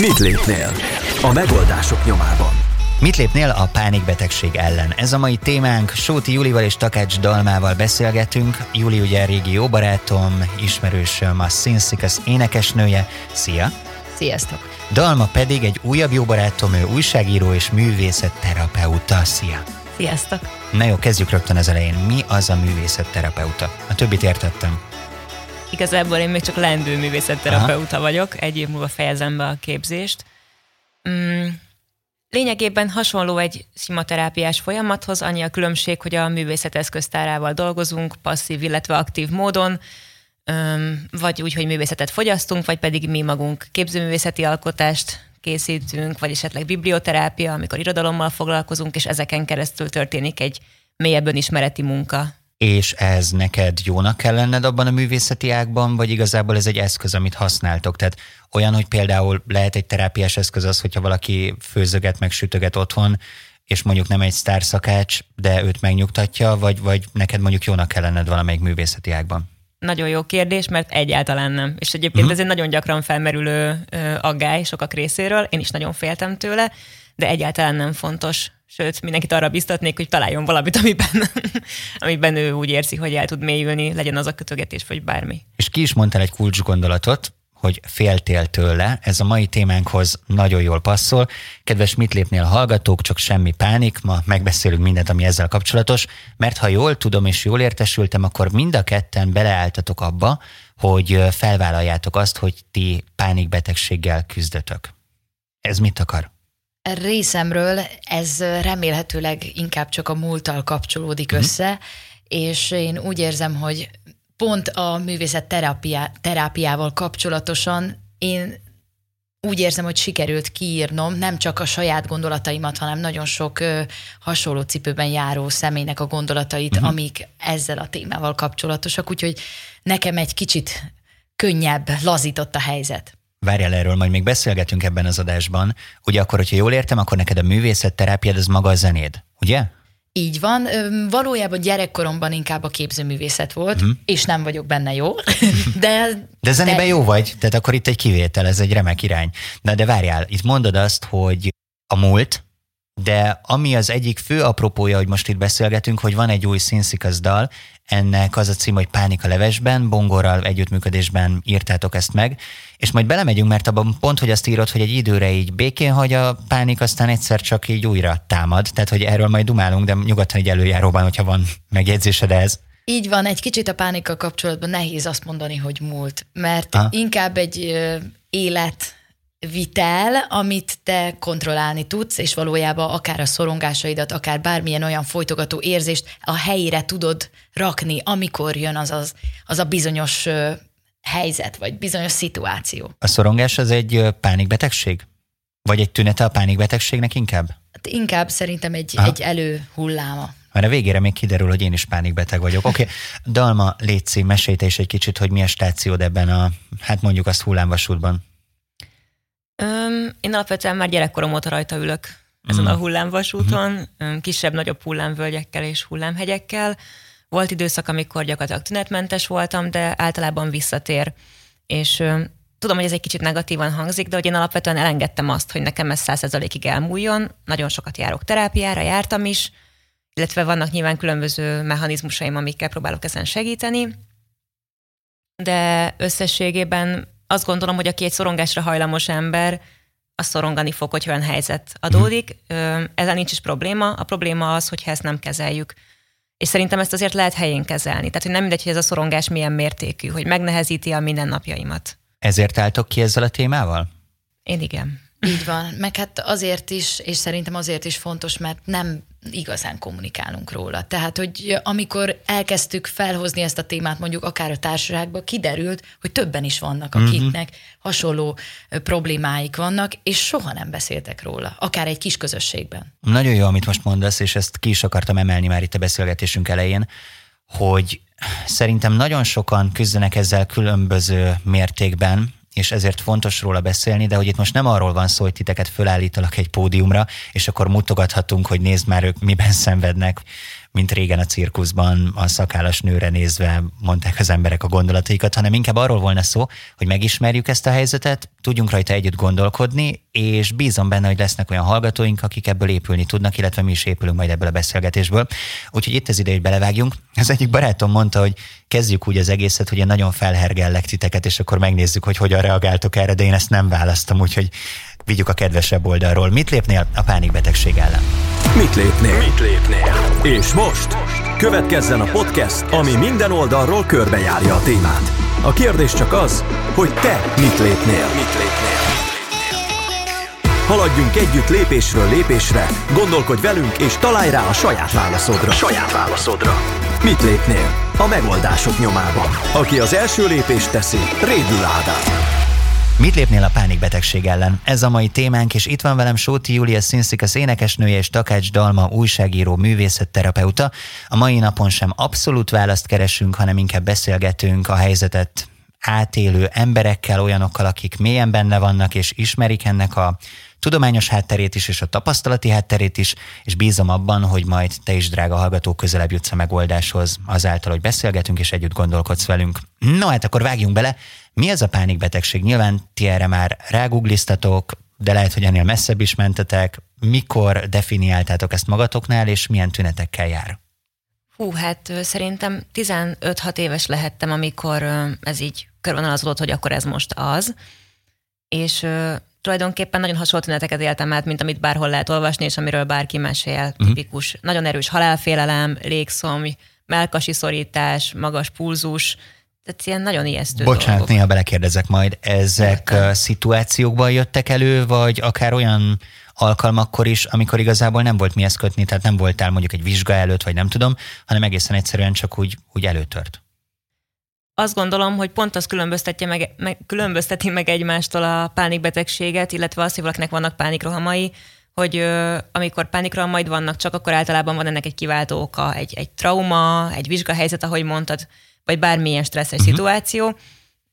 Mit lépnél? A megoldások nyomában. Mit lépnél a pánikbetegség ellen? Ez a mai témánk. Sóti Julival és Takács Dalmával beszélgetünk. Juli ugye régi jó barátom, ismerősöm, a az énekesnője. Szia! Sziasztok! Dalma pedig egy újabb jó barátom, ő újságíró és művészetterapeuta. Szia! Sziasztok! Na jó, kezdjük rögtön az elején. Mi az a művészetterapeuta? A többit értettem. Igazából én még csak lendő művészetterapeuta Aha. vagyok, egy év múlva fejezem be a képzést. Mm, lényegében hasonló egy szimaterápiás folyamathoz, annyi a különbség, hogy a művészet eszköztárával dolgozunk, passzív, illetve aktív módon, vagy úgy, hogy művészetet fogyasztunk, vagy pedig mi magunk képzőművészeti alkotást készítünk, vagy esetleg biblioterápia, amikor irodalommal foglalkozunk, és ezeken keresztül történik egy mélyebb önismereti munka és ez neked jónak kell lenned abban a művészeti ágban, vagy igazából ez egy eszköz, amit használtok? Tehát olyan, hogy például lehet egy terápiás eszköz az, hogyha valaki főzöget, meg sütöget otthon, és mondjuk nem egy sztárszakács, de őt megnyugtatja, vagy, vagy neked mondjuk jónak kell lenned valamelyik művészeti ágban? Nagyon jó kérdés, mert egyáltalán nem. És egyébként uh-huh. ez egy nagyon gyakran felmerülő aggály sokak részéről, én is nagyon féltem tőle, de egyáltalán nem fontos Sőt, mindenkit arra biztatnék, hogy találjon valamit, amiben, amiben ő úgy érzi, hogy el tud mélyülni, legyen az a kötögetés, vagy bármi. És ki is mondtál egy kulcs gondolatot, hogy féltél tőle, ez a mai témánkhoz nagyon jól passzol. Kedves mit lépnél hallgatók, csak semmi pánik, ma megbeszélünk mindent, ami ezzel kapcsolatos, mert ha jól tudom és jól értesültem, akkor mind a ketten beleálltatok abba, hogy felvállaljátok azt, hogy ti pánikbetegséggel küzdötök. Ez mit akar? Részemről ez remélhetőleg inkább csak a múlttal kapcsolódik uh-huh. össze, és én úgy érzem, hogy pont a művészet terápiá, terápiával kapcsolatosan én úgy érzem, hogy sikerült kiírnom nem csak a saját gondolataimat, hanem nagyon sok ö, hasonló cipőben járó személynek a gondolatait, uh-huh. amik ezzel a témával kapcsolatosak, úgyhogy nekem egy kicsit könnyebb, lazított a helyzet. Várjál erről, majd még beszélgetünk ebben az adásban. Ugye akkor, hogyha jól értem, akkor neked a művészetterápiád az maga a zenéd, ugye? Így van. Valójában gyerekkoromban inkább a képzőművészet volt, hmm. és nem vagyok benne jó. De, de zenében de... jó vagy, tehát akkor itt egy kivétel, ez egy remek irány. Na de várjál, itt mondod azt, hogy a múlt, de ami az egyik fő apropója, hogy most itt beszélgetünk, hogy van egy új színszikasz dal, ennek az a cím, hogy Pánika levesben, Bongorral együttműködésben írtátok ezt meg, és majd belemegyünk, mert abban pont, hogy azt írod, hogy egy időre így békén hagy a pánik, aztán egyszer csak így újra támad, tehát hogy erről majd dumálunk, de nyugodtan egy előjáróban, hogyha van megjegyzésed ez. Így van, egy kicsit a pánika kapcsolatban nehéz azt mondani, hogy múlt, mert Aha. inkább egy ö, élet vitel, amit te kontrollálni tudsz, és valójában akár a szorongásaidat, akár bármilyen olyan folytogató érzést a helyére tudod rakni, amikor jön az, az, az a bizonyos helyzet, vagy bizonyos szituáció. A szorongás az egy pánikbetegség? Vagy egy tünete a pánikbetegségnek inkább? Hát inkább szerintem egy, egy előhulláma. Mert a végére még kiderül, hogy én is pánikbeteg vagyok. Oké, okay. Dalma, létszi, mesélj te is egy kicsit, hogy mi a stációd ebben a, hát mondjuk azt hullámvasútban. Öm, én alapvetően már gyerekkorom óta rajta ülök ezen mm. a hullámvasúton, mm. kisebb-nagyobb hullámvölgyekkel és hullámhegyekkel. Volt időszak, amikor gyakorlatilag tünetmentes voltam, de általában visszatér. És öm, tudom, hogy ez egy kicsit negatívan hangzik, de hogy én alapvetően elengedtem azt, hogy nekem ez százszerzalékig elmúljon. Nagyon sokat járok terápiára, jártam is, illetve vannak nyilván különböző mechanizmusaim, amikkel próbálok ezen segíteni. De összességében azt gondolom, hogy aki egy szorongásra hajlamos ember, az szorongani fog, hogy olyan helyzet adódik. Mm. Ezzel nincs is probléma. A probléma az, hogyha ezt nem kezeljük. És szerintem ezt azért lehet helyén kezelni. Tehát, hogy nem mindegy, hogy ez a szorongás milyen mértékű, hogy megnehezíti a mindennapjaimat. Ezért álltok ki ezzel a témával? Én igen. Így van, meg hát azért is, és szerintem azért is fontos, mert nem igazán kommunikálunk róla. Tehát, hogy amikor elkezdtük felhozni ezt a témát, mondjuk akár a társaságban, kiderült, hogy többen is vannak, mhm. akiknek uh-huh. hasonló problémáik vannak, és soha nem beszéltek róla, akár egy kis közösségben. Nagyon jó, amit most mondasz, és ezt ki is akartam emelni már itt a beszélgetésünk elején, hogy szerintem nagyon sokan küzdenek ezzel különböző mértékben, és ezért fontos róla beszélni, de hogy itt most nem arról van szó, hogy titeket fölállítalak egy pódiumra, és akkor mutogathatunk, hogy nézd már ők miben szenvednek, mint régen a cirkuszban a szakállas nőre nézve mondták az emberek a gondolataikat, hanem inkább arról volna szó, hogy megismerjük ezt a helyzetet, tudjunk rajta együtt gondolkodni, és bízom benne, hogy lesznek olyan hallgatóink, akik ebből épülni tudnak, illetve mi is épülünk majd ebből a beszélgetésből. Úgyhogy itt az ide, hogy belevágjunk. Az egyik barátom mondta, hogy kezdjük úgy az egészet, hogy én nagyon felhergellek titeket, és akkor megnézzük, hogy hogyan reagáltok erre, de én ezt nem választom, úgyhogy vigyük a kedvesebb oldalról. Mit lépnél a pánikbetegség ellen? Mit lépnél? Mit lépnél? És most következzen a podcast, ami minden oldalról körbejárja a témát. A kérdés csak az, hogy te mit lépnél? Mit lépnél? Haladjunk együtt lépésről lépésre, gondolkodj velünk és találj rá a saját válaszodra. Saját válaszodra. Mit lépnél? A megoldások nyomában. Aki az első lépést teszi, Rédül Ádám. Mit lépnél a pánikbetegség ellen? Ez a mai témánk, és itt van velem Sóti Júlia Szinszik, az énekesnője és Takács Dalma újságíró, művészetterapeuta. A mai napon sem abszolút választ keresünk, hanem inkább beszélgetünk a helyzetet átélő emberekkel, olyanokkal, akik mélyen benne vannak és ismerik ennek a tudományos hátterét is, és a tapasztalati hátterét is, és bízom abban, hogy majd te is, drága hallgató, közelebb jutsz a megoldáshoz azáltal, hogy beszélgetünk és együtt gondolkodsz velünk. No, hát akkor vágjunk bele. Mi ez a pánikbetegség? Nyilván ti erre már rágugliztatok, de lehet, hogy ennél messzebb is mentetek. Mikor definiáltátok ezt magatoknál, és milyen tünetekkel jár? Hú, hát szerintem 15-6 éves lehettem, amikor ez így körvonalazódott, hogy akkor ez most az. És tulajdonképpen nagyon hasonló tüneteket éltem át, mint amit bárhol lehet olvasni, és amiről bárki mesél. Uh-huh. Tipikus, nagyon erős halálfélelem, légszomj, melkasi szorítás, magas pulzus, tehát ilyen nagyon ijesztő Bocsánat, dolgok. néha belekérdezek majd, ezek Értem. szituációkban jöttek elő, vagy akár olyan alkalmakkor is, amikor igazából nem volt mihez kötni, tehát nem voltál mondjuk egy vizsga előtt, vagy nem tudom, hanem egészen egyszerűen csak úgy, úgy előtört azt gondolom, hogy pont az különböztetje meg, meg, különbözteti meg egymástól a pánikbetegséget, illetve azt, hogy valakinek vannak pánikrohamai, hogy ö, amikor pánikrohamaid vannak, csak akkor általában van ennek egy kiváltó oka, egy, egy trauma, egy vizsgahelyzet, ahogy mondtad, vagy bármilyen stresszes uh-huh. szituáció.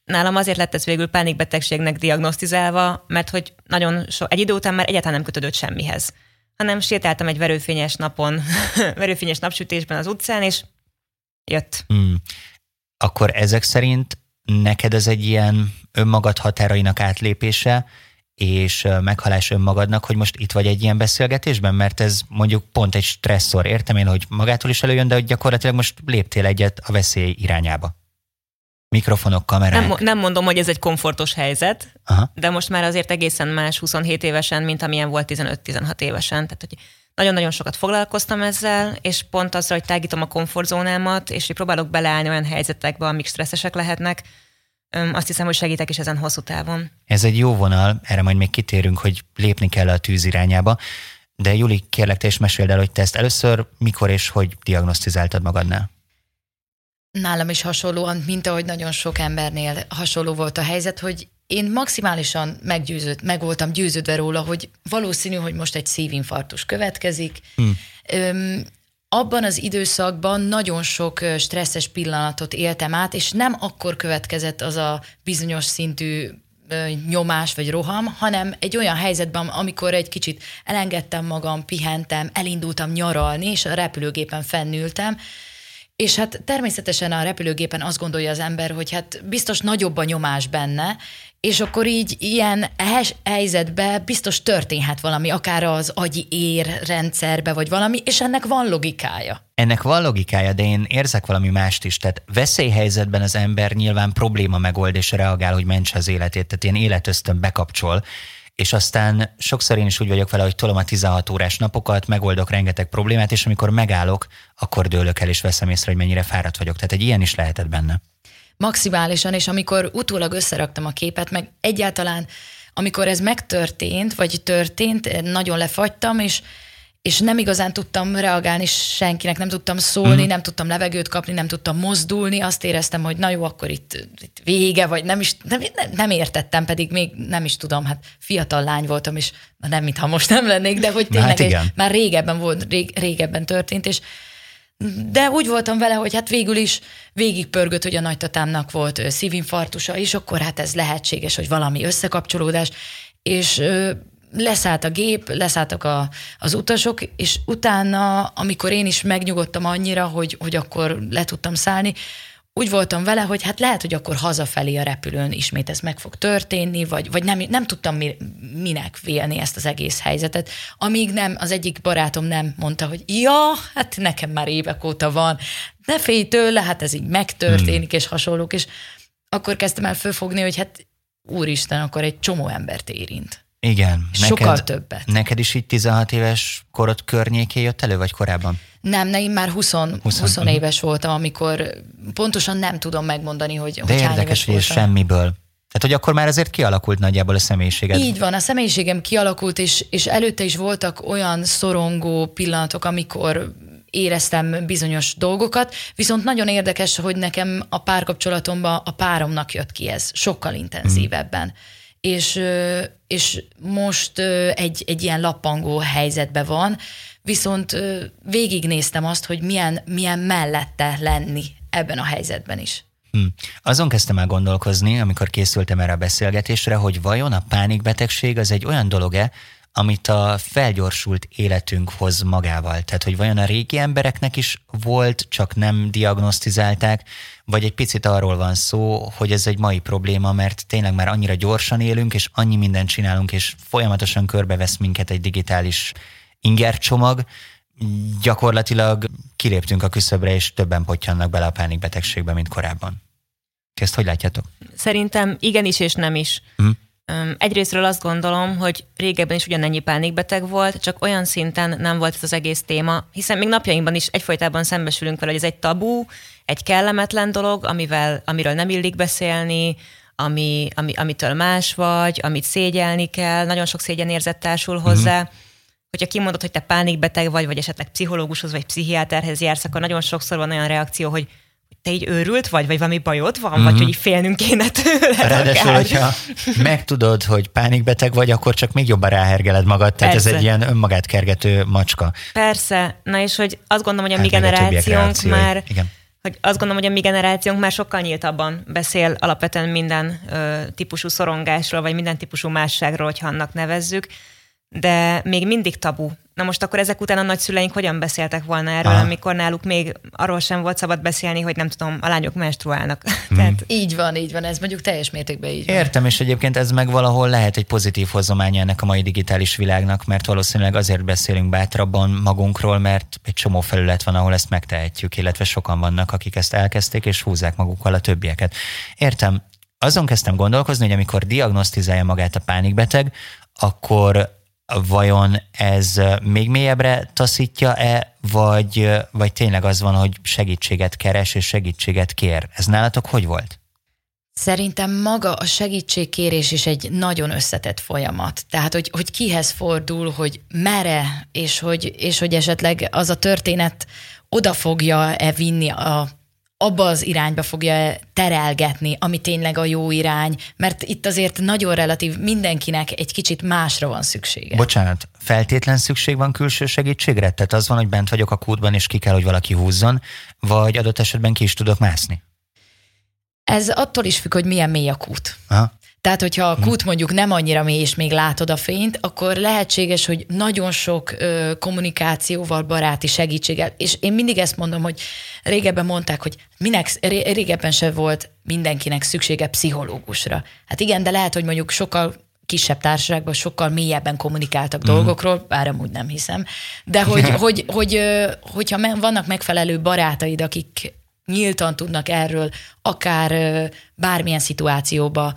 Nálam azért lett ez végül pánikbetegségnek diagnosztizálva, mert hogy nagyon so, egy idő után már egyáltalán nem kötődött semmihez, hanem sétáltam egy verőfényes napon, verőfényes napsütésben az utcán, és jött. Mm akkor ezek szerint neked ez egy ilyen önmagad határainak átlépése, és meghalás önmagadnak, hogy most itt vagy egy ilyen beszélgetésben, mert ez mondjuk pont egy stresszor. Értem én, hogy magától is előjön, de hogy gyakorlatilag most léptél egyet a veszély irányába. Mikrofonok, kamerák. Nem, nem mondom, hogy ez egy komfortos helyzet, Aha. de most már azért egészen más 27 évesen, mint amilyen volt 15-16 évesen. Tehát, hogy nagyon-nagyon sokat foglalkoztam ezzel, és pont azzal, hogy tágítom a komfortzónámat, és hogy próbálok beleállni olyan helyzetekbe, amik stresszesek lehetnek, azt hiszem, hogy segítek is ezen hosszú távon. Ez egy jó vonal, erre majd még kitérünk, hogy lépni kell a tűz irányába. De Juli, kérlek te is meséld el, hogy te ezt először mikor és hogy diagnosztizáltad magadnál? Nálam is hasonlóan, mint ahogy nagyon sok embernél hasonló volt a helyzet, hogy én maximálisan meggyőződ, meg voltam győződve róla, hogy valószínű, hogy most egy szívinfarktus következik. Hmm. Öm, abban az időszakban nagyon sok stresszes pillanatot éltem át, és nem akkor következett az a bizonyos szintű nyomás vagy roham, hanem egy olyan helyzetben, amikor egy kicsit elengedtem magam, pihentem, elindultam nyaralni, és a repülőgépen fennültem, és hát természetesen a repülőgépen azt gondolja az ember, hogy hát biztos nagyobb a nyomás benne, és akkor így ilyen helyzetben biztos történhet valami, akár az agyi ér rendszerbe, vagy valami, és ennek van logikája. Ennek van logikája, de én érzek valami mást is. Tehát veszélyhelyzetben az ember nyilván probléma megold és reagál, hogy mentse az életét, tehát ilyen életöztön bekapcsol, és aztán sokszor én is úgy vagyok vele, hogy tolom a 16 órás napokat, megoldok rengeteg problémát, és amikor megállok, akkor dőlök el, és veszem észre, hogy mennyire fáradt vagyok. Tehát egy ilyen is lehetett benne maximálisan, és amikor utólag összeraktam a képet, meg egyáltalán amikor ez megtörtént, vagy történt, nagyon lefagytam, és és nem igazán tudtam reagálni senkinek, nem tudtam szólni, mm. nem tudtam levegőt kapni, nem tudtam mozdulni, azt éreztem, hogy na jó, akkor itt, itt vége, vagy nem is, nem, nem értettem, pedig még nem is tudom, hát fiatal lány voltam, és nem, mintha most nem lennék, de hogy tényleg hát egy, már régebben volt, rég, régebben történt, és de úgy voltam vele, hogy hát végül is végigpörgött, hogy a nagytatámnak volt szívinfarktusa, és akkor hát ez lehetséges, hogy valami összekapcsolódás, és leszállt a gép, leszálltak a, az utasok, és utána, amikor én is megnyugodtam annyira, hogy, hogy akkor le tudtam szállni, úgy voltam vele, hogy hát lehet, hogy akkor hazafelé a repülőn ismét ez meg fog történni, vagy, vagy nem, nem tudtam mi, minek vélni ezt az egész helyzetet, amíg nem, az egyik barátom nem mondta, hogy ja, hát nekem már évek óta van, ne félj tőle, hát ez így megtörténik, hmm. és hasonlók, és akkor kezdtem el fölfogni, hogy hát úristen, akkor egy csomó embert érint. Igen. Sokkal neked, többet. Neked is így 16 éves korod környéké jött elő, vagy korábban? Nem, ne, én már 20, 20, 20 éves voltam, amikor pontosan nem tudom megmondani, hogy, De hogy érdekes, hány éves hogy voltam. semmiből. Tehát, hogy akkor már azért kialakult nagyjából a személyiséged. Így van, a személyiségem kialakult, és, és előtte is voltak olyan szorongó pillanatok, amikor éreztem bizonyos dolgokat, viszont nagyon érdekes, hogy nekem a párkapcsolatomban a páromnak jött ki ez, sokkal intenzívebben. Mm és, és most egy, egy ilyen lappangó helyzetben van, viszont végignéztem azt, hogy milyen, milyen mellette lenni ebben a helyzetben is. Hm. Azon kezdtem el gondolkozni, amikor készültem erre a beszélgetésre, hogy vajon a pánikbetegség az egy olyan dolog-e, amit a felgyorsult életünk hoz magával. Tehát, hogy vajon a régi embereknek is volt, csak nem diagnosztizálták, vagy egy picit arról van szó, hogy ez egy mai probléma, mert tényleg már annyira gyorsan élünk, és annyi mindent csinálunk, és folyamatosan körbevesz minket egy digitális ingercsomag, gyakorlatilag kiléptünk a küszöbre, és többen potyannak bele a pánikbetegségbe, mint korábban. Ezt hogy látjátok? Szerintem igenis és nem is. Hm? Egyrésztről azt gondolom, hogy régebben is ugyanennyi pánikbeteg volt, csak olyan szinten nem volt ez az egész téma, hiszen még napjainkban is egyfolytában szembesülünk vele, hogy ez egy tabú, egy kellemetlen dolog, amivel, amiről nem illik beszélni, ami, ami, amitől más vagy, amit szégyelni kell, nagyon sok szégyenérzet társul hozzá. Mm-hmm. Hogyha kimondod, hogy te pánikbeteg vagy, vagy esetleg pszichológushoz vagy pszichiáterhez jársz, akkor nagyon sokszor van olyan reakció, hogy te így őrült vagy, vagy valami bajod van, mm-hmm. vagy mhm. hogy így félnünk kéne tőle. Ráadásul, hogyha megtudod, hogy pánikbeteg vagy, akkor csak még jobban ráhergeled magad, tehát Persze. ez egy ilyen önmagát kergető macska. Persze, na és hogy azt gondolom, hogy a mi generációnk már Igen hogy azt gondolom, hogy a mi generációnk már sokkal nyíltabban beszél alapvetően minden ö, típusú szorongásról, vagy minden típusú másságról, hogyha annak nevezzük, de még mindig tabu Na most akkor ezek után a nagyszüleink hogyan beszéltek volna erről, Aha. amikor náluk még arról sem volt szabad beszélni, hogy nem tudom, a lányok menstruálnak. Hmm. Tehát... Így van, így van, ez mondjuk teljes mértékben így van. Értem, és egyébként ez meg valahol lehet egy pozitív hozománya ennek a mai digitális világnak, mert valószínűleg azért beszélünk bátrabban magunkról, mert egy csomó felület van, ahol ezt megtehetjük, illetve sokan vannak, akik ezt elkezdték, és húzzák magukkal a többieket. Értem, azon kezdtem gondolkozni, hogy amikor diagnosztizálja magát a pánikbeteg, akkor vajon ez még mélyebbre taszítja-e, vagy, vagy tényleg az van, hogy segítséget keres és segítséget kér? Ez nálatok hogy volt? Szerintem maga a segítségkérés is egy nagyon összetett folyamat. Tehát, hogy, hogy kihez fordul, hogy mere, és hogy, és hogy esetleg az a történet oda fogja-e vinni a abba az irányba fogja terelgetni, ami tényleg a jó irány, mert itt azért nagyon relatív mindenkinek egy kicsit másra van szüksége. Bocsánat, feltétlen szükség van külső segítségre? Tehát az van, hogy bent vagyok a kútban, és ki kell, hogy valaki húzzon, vagy adott esetben ki is tudok mászni? Ez attól is függ, hogy milyen mély a kút. Aha. Tehát, hogyha a kút mondjuk nem annyira mély, és még látod a fényt, akkor lehetséges, hogy nagyon sok ö, kommunikációval, baráti segítséggel, és én mindig ezt mondom, hogy régebben mondták, hogy minek, régebben se volt mindenkinek szüksége pszichológusra. Hát igen, de lehet, hogy mondjuk sokkal kisebb társaságban sokkal mélyebben kommunikáltak mm. dolgokról, bár amúgy nem hiszem, de hogy, hogy, hogy, hogyha vannak megfelelő barátaid, akik nyíltan tudnak erről, akár bármilyen szituációba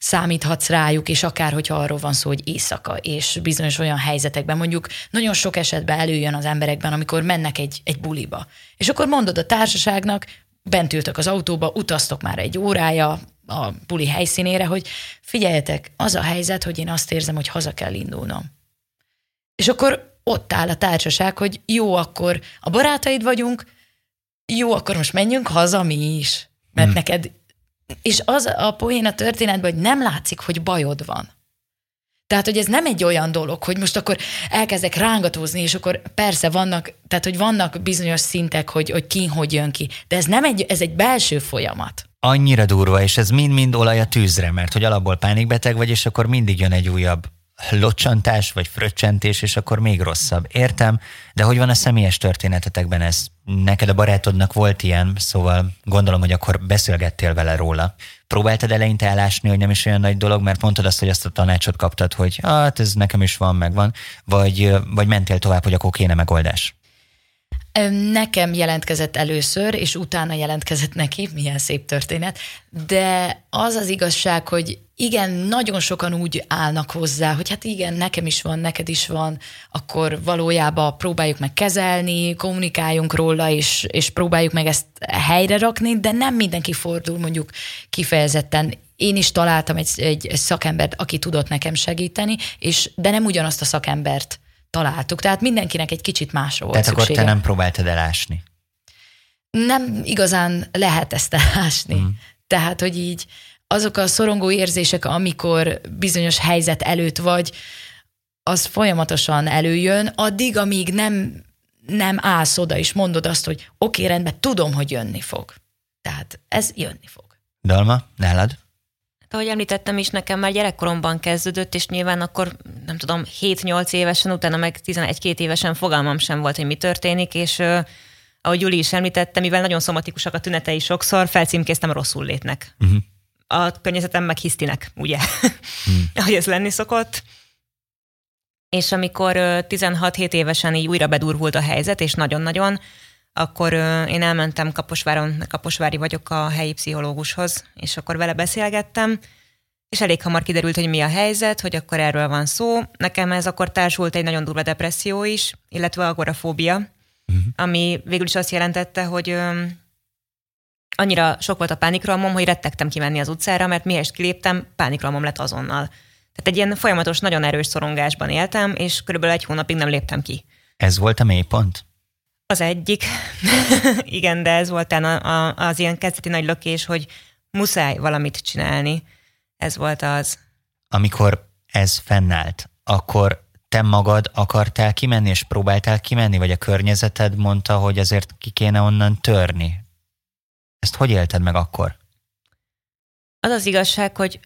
számíthatsz rájuk, és akár, hogyha arról van szó, hogy éjszaka, és bizonyos olyan helyzetekben, mondjuk nagyon sok esetben előjön az emberekben, amikor mennek egy, egy buliba. És akkor mondod a társaságnak, bent ültök az autóba, utaztok már egy órája a buli helyszínére, hogy figyeljetek, az a helyzet, hogy én azt érzem, hogy haza kell indulnom. És akkor ott áll a társaság, hogy jó, akkor a barátaid vagyunk, jó, akkor most menjünk haza mi is. Mert hmm. neked és az a poén a történetben, hogy nem látszik, hogy bajod van. Tehát, hogy ez nem egy olyan dolog, hogy most akkor elkezdek rángatózni, és akkor persze vannak, tehát, hogy vannak bizonyos szintek, hogy, hogy ki hogy jön ki, de ez nem egy, ez egy belső folyamat. Annyira durva, és ez mind-mind olaj a tűzre, mert hogy alapból pánikbeteg vagy, és akkor mindig jön egy újabb locsantás, vagy fröccsentés, és akkor még rosszabb. Értem, de hogy van a személyes történetetekben ez? Neked a barátodnak volt ilyen, szóval gondolom, hogy akkor beszélgettél vele róla. Próbáltad eleinte elásni, hogy nem is olyan nagy dolog, mert mondtad azt, hogy azt a tanácsot kaptad, hogy hát ez nekem is van, megvan, vagy, vagy mentél tovább, hogy akkor kéne megoldás? Nekem jelentkezett először, és utána jelentkezett neki, milyen szép történet, de az az igazság, hogy igen, nagyon sokan úgy állnak hozzá, hogy hát igen, nekem is van, neked is van, akkor valójában próbáljuk meg kezelni, kommunikáljunk róla, és, és próbáljuk meg ezt helyre rakni, de nem mindenki fordul mondjuk kifejezetten én is találtam egy, egy szakembert, aki tudott nekem segíteni, és de nem ugyanazt a szakembert találtuk. Tehát mindenkinek egy kicsit másra volt Tehát szüksége. akkor te nem próbáltad elásni? Nem igazán lehet ezt elásni. Mm. Tehát, hogy így azok a szorongó érzések, amikor bizonyos helyzet előtt vagy, az folyamatosan előjön, addig, amíg nem, nem állsz oda, és mondod azt, hogy oké, okay, rendben, tudom, hogy jönni fog. Tehát ez jönni fog. Dalma, nálad? ahogy említettem is, nekem már gyerekkoromban kezdődött, és nyilván akkor, nem tudom, 7-8 évesen, utána meg 11-2 évesen fogalmam sem volt, hogy mi történik, és ahogy Juli is említette, mivel nagyon szomatikusak a tünetei sokszor, felcímkéztem rosszul létnek. Uh-huh. A környezetem meg hisztinek, ugye? Uh-huh. ahogy ez lenni szokott. És amikor uh, 16-7 évesen így újra bedurvult a helyzet, és nagyon-nagyon, akkor én elmentem Kaposváron, Kaposvári vagyok a helyi pszichológushoz, és akkor vele beszélgettem, és elég hamar kiderült, hogy mi a helyzet, hogy akkor erről van szó. Nekem ez akkor társult egy nagyon durva depresszió is, illetve agorafóbia, uh-huh. ami végül is azt jelentette, hogy annyira sok volt a pánikralmom, hogy rettegtem kimenni az utcára, mert mihez kiléptem, pánikralmom lett azonnal. Tehát egy ilyen folyamatos, nagyon erős szorongásban éltem, és körülbelül egy hónapig nem léptem ki. Ez volt a mélypont? Az egyik. Igen, de ez volt a, a, az ilyen kezdeti nagy lökés, hogy muszáj valamit csinálni. Ez volt az. Amikor ez fennállt, akkor te magad akartál kimenni, és próbáltál kimenni, vagy a környezeted mondta, hogy azért ki kéne onnan törni? Ezt hogy élted meg akkor? Az az igazság, hogy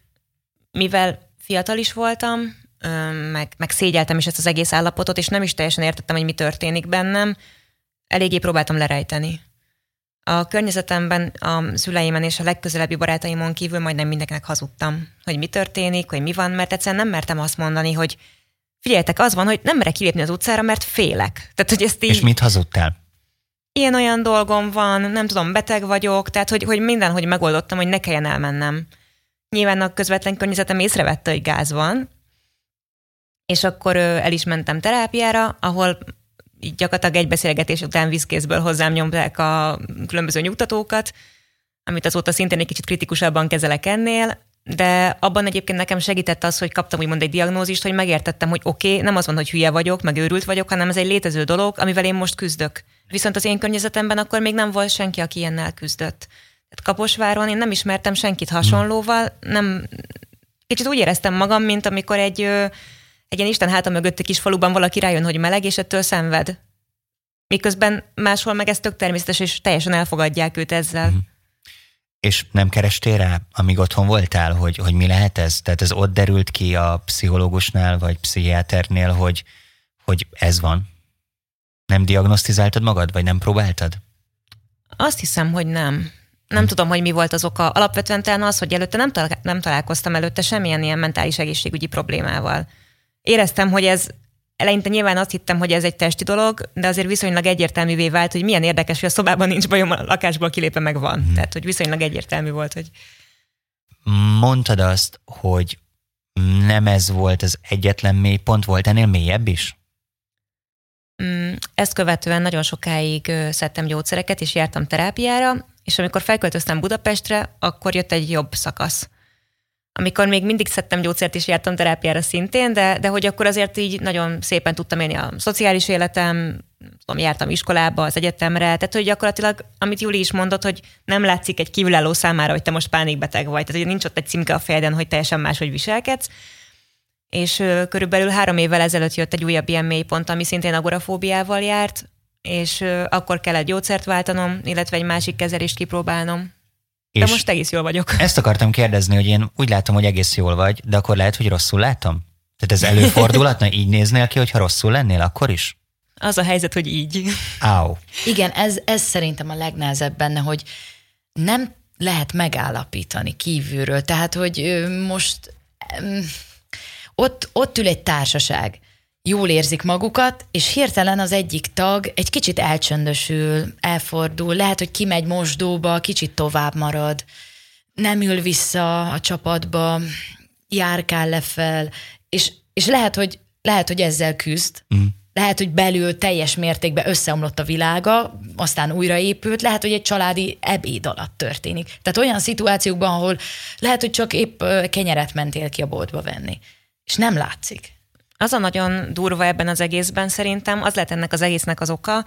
mivel fiatal is voltam, meg, meg szégyeltem is ezt az egész állapotot, és nem is teljesen értettem, hogy mi történik bennem, eléggé próbáltam lerejteni. A környezetemben, a szüleimen és a legközelebbi barátaimon kívül majdnem mindenkinek hazudtam, hogy mi történik, hogy mi van, mert egyszerűen nem mertem azt mondani, hogy figyeljetek, az van, hogy nem merek kilépni az utcára, mert félek. Tehát, hogy ezt így... És mit hazudtál? Ilyen-olyan dolgom van, nem tudom, beteg vagyok, tehát hogy, hogy mindenhogy megoldottam, hogy ne kelljen elmennem. Nyilván a közvetlen környezetem észrevette, hogy gáz van, és akkor el is mentem terápiára, ahol így gyakorlatilag egy beszélgetés után vízkészből hozzám nyomták a különböző nyugtatókat, amit azóta szintén egy kicsit kritikusabban kezelek ennél, de abban egyébként nekem segített az, hogy kaptam úgymond egy diagnózist, hogy megértettem, hogy oké, okay, nem az van, hogy hülye vagyok, meg őrült vagyok, hanem ez egy létező dolog, amivel én most küzdök. Viszont az én környezetemben akkor még nem volt senki, aki ilyennel küzdött. Tehát Kaposváron én nem ismertem senkit hasonlóval, nem, kicsit úgy éreztem magam, mint amikor egy egy ilyen Isten háta mögötti kis faluban valaki rájön, hogy meleg, és ettől szenved. Miközben máshol meg ez tök természetes, és teljesen elfogadják őt ezzel. Mm. És nem kerestél rá, amíg otthon voltál, hogy, hogy mi lehet ez? Tehát ez ott derült ki a pszichológusnál, vagy pszichiáternél, hogy, hogy ez van? Nem diagnosztizáltad magad, vagy nem próbáltad? Azt hiszem, hogy nem. Nem hmm. tudom, hogy mi volt az oka. Alapvetően talán az, hogy előtte nem, talál, nem találkoztam előtte semmilyen ilyen mentális egészségügyi problémával éreztem, hogy ez eleinte nyilván azt hittem, hogy ez egy testi dolog, de azért viszonylag egyértelművé vált, hogy milyen érdekes, hogy a szobában nincs bajom, a lakásból kilépve meg van. Hmm. Tehát, hogy viszonylag egyértelmű volt, hogy... Mondtad azt, hogy nem ez volt az egyetlen mély pont, volt ennél mélyebb is? Mm, ezt követően nagyon sokáig szedtem gyógyszereket, és jártam terápiára, és amikor felköltöztem Budapestre, akkor jött egy jobb szakasz amikor még mindig szedtem gyógyszert és jártam terápiára szintén, de, de hogy akkor azért így nagyon szépen tudtam élni a szociális életem, tudom, jártam iskolába, az egyetemre, tehát hogy gyakorlatilag, amit Júli is mondott, hogy nem látszik egy kívülálló számára, hogy te most pánikbeteg vagy, tehát hogy nincs ott egy címke a fejeden, hogy teljesen máshogy viselkedsz. És ö, körülbelül három évvel ezelőtt jött egy újabb ilyen mélypont, ami szintén agorafóbiával járt, és ö, akkor kellett gyógyszert váltanom, illetve egy másik kezelést kipróbálnom. De most egész jól vagyok. Ezt akartam kérdezni, hogy én úgy látom, hogy egész jól vagy, de akkor lehet, hogy rosszul látom? Tehát ez előfordulhatna, így néznél ki, hogyha rosszul lennél akkor is? Az a helyzet, hogy így. Áó. Igen, ez, ez szerintem a legnehezebb benne, hogy nem lehet megállapítani kívülről. Tehát, hogy most ott, ott ül egy társaság, jól érzik magukat, és hirtelen az egyik tag egy kicsit elcsöndösül, elfordul, lehet, hogy kimegy mosdóba, kicsit tovább marad, nem ül vissza a csapatba, járkál lefel, és, és lehet, hogy, lehet, hogy ezzel küzd, mm. lehet, hogy belül teljes mértékben összeomlott a világa, aztán újraépült, lehet, hogy egy családi ebéd alatt történik. Tehát olyan szituációkban, ahol lehet, hogy csak épp kenyeret mentél ki a boltba venni, és nem látszik. Az a nagyon durva ebben az egészben szerintem, az lehet ennek az egésznek az oka,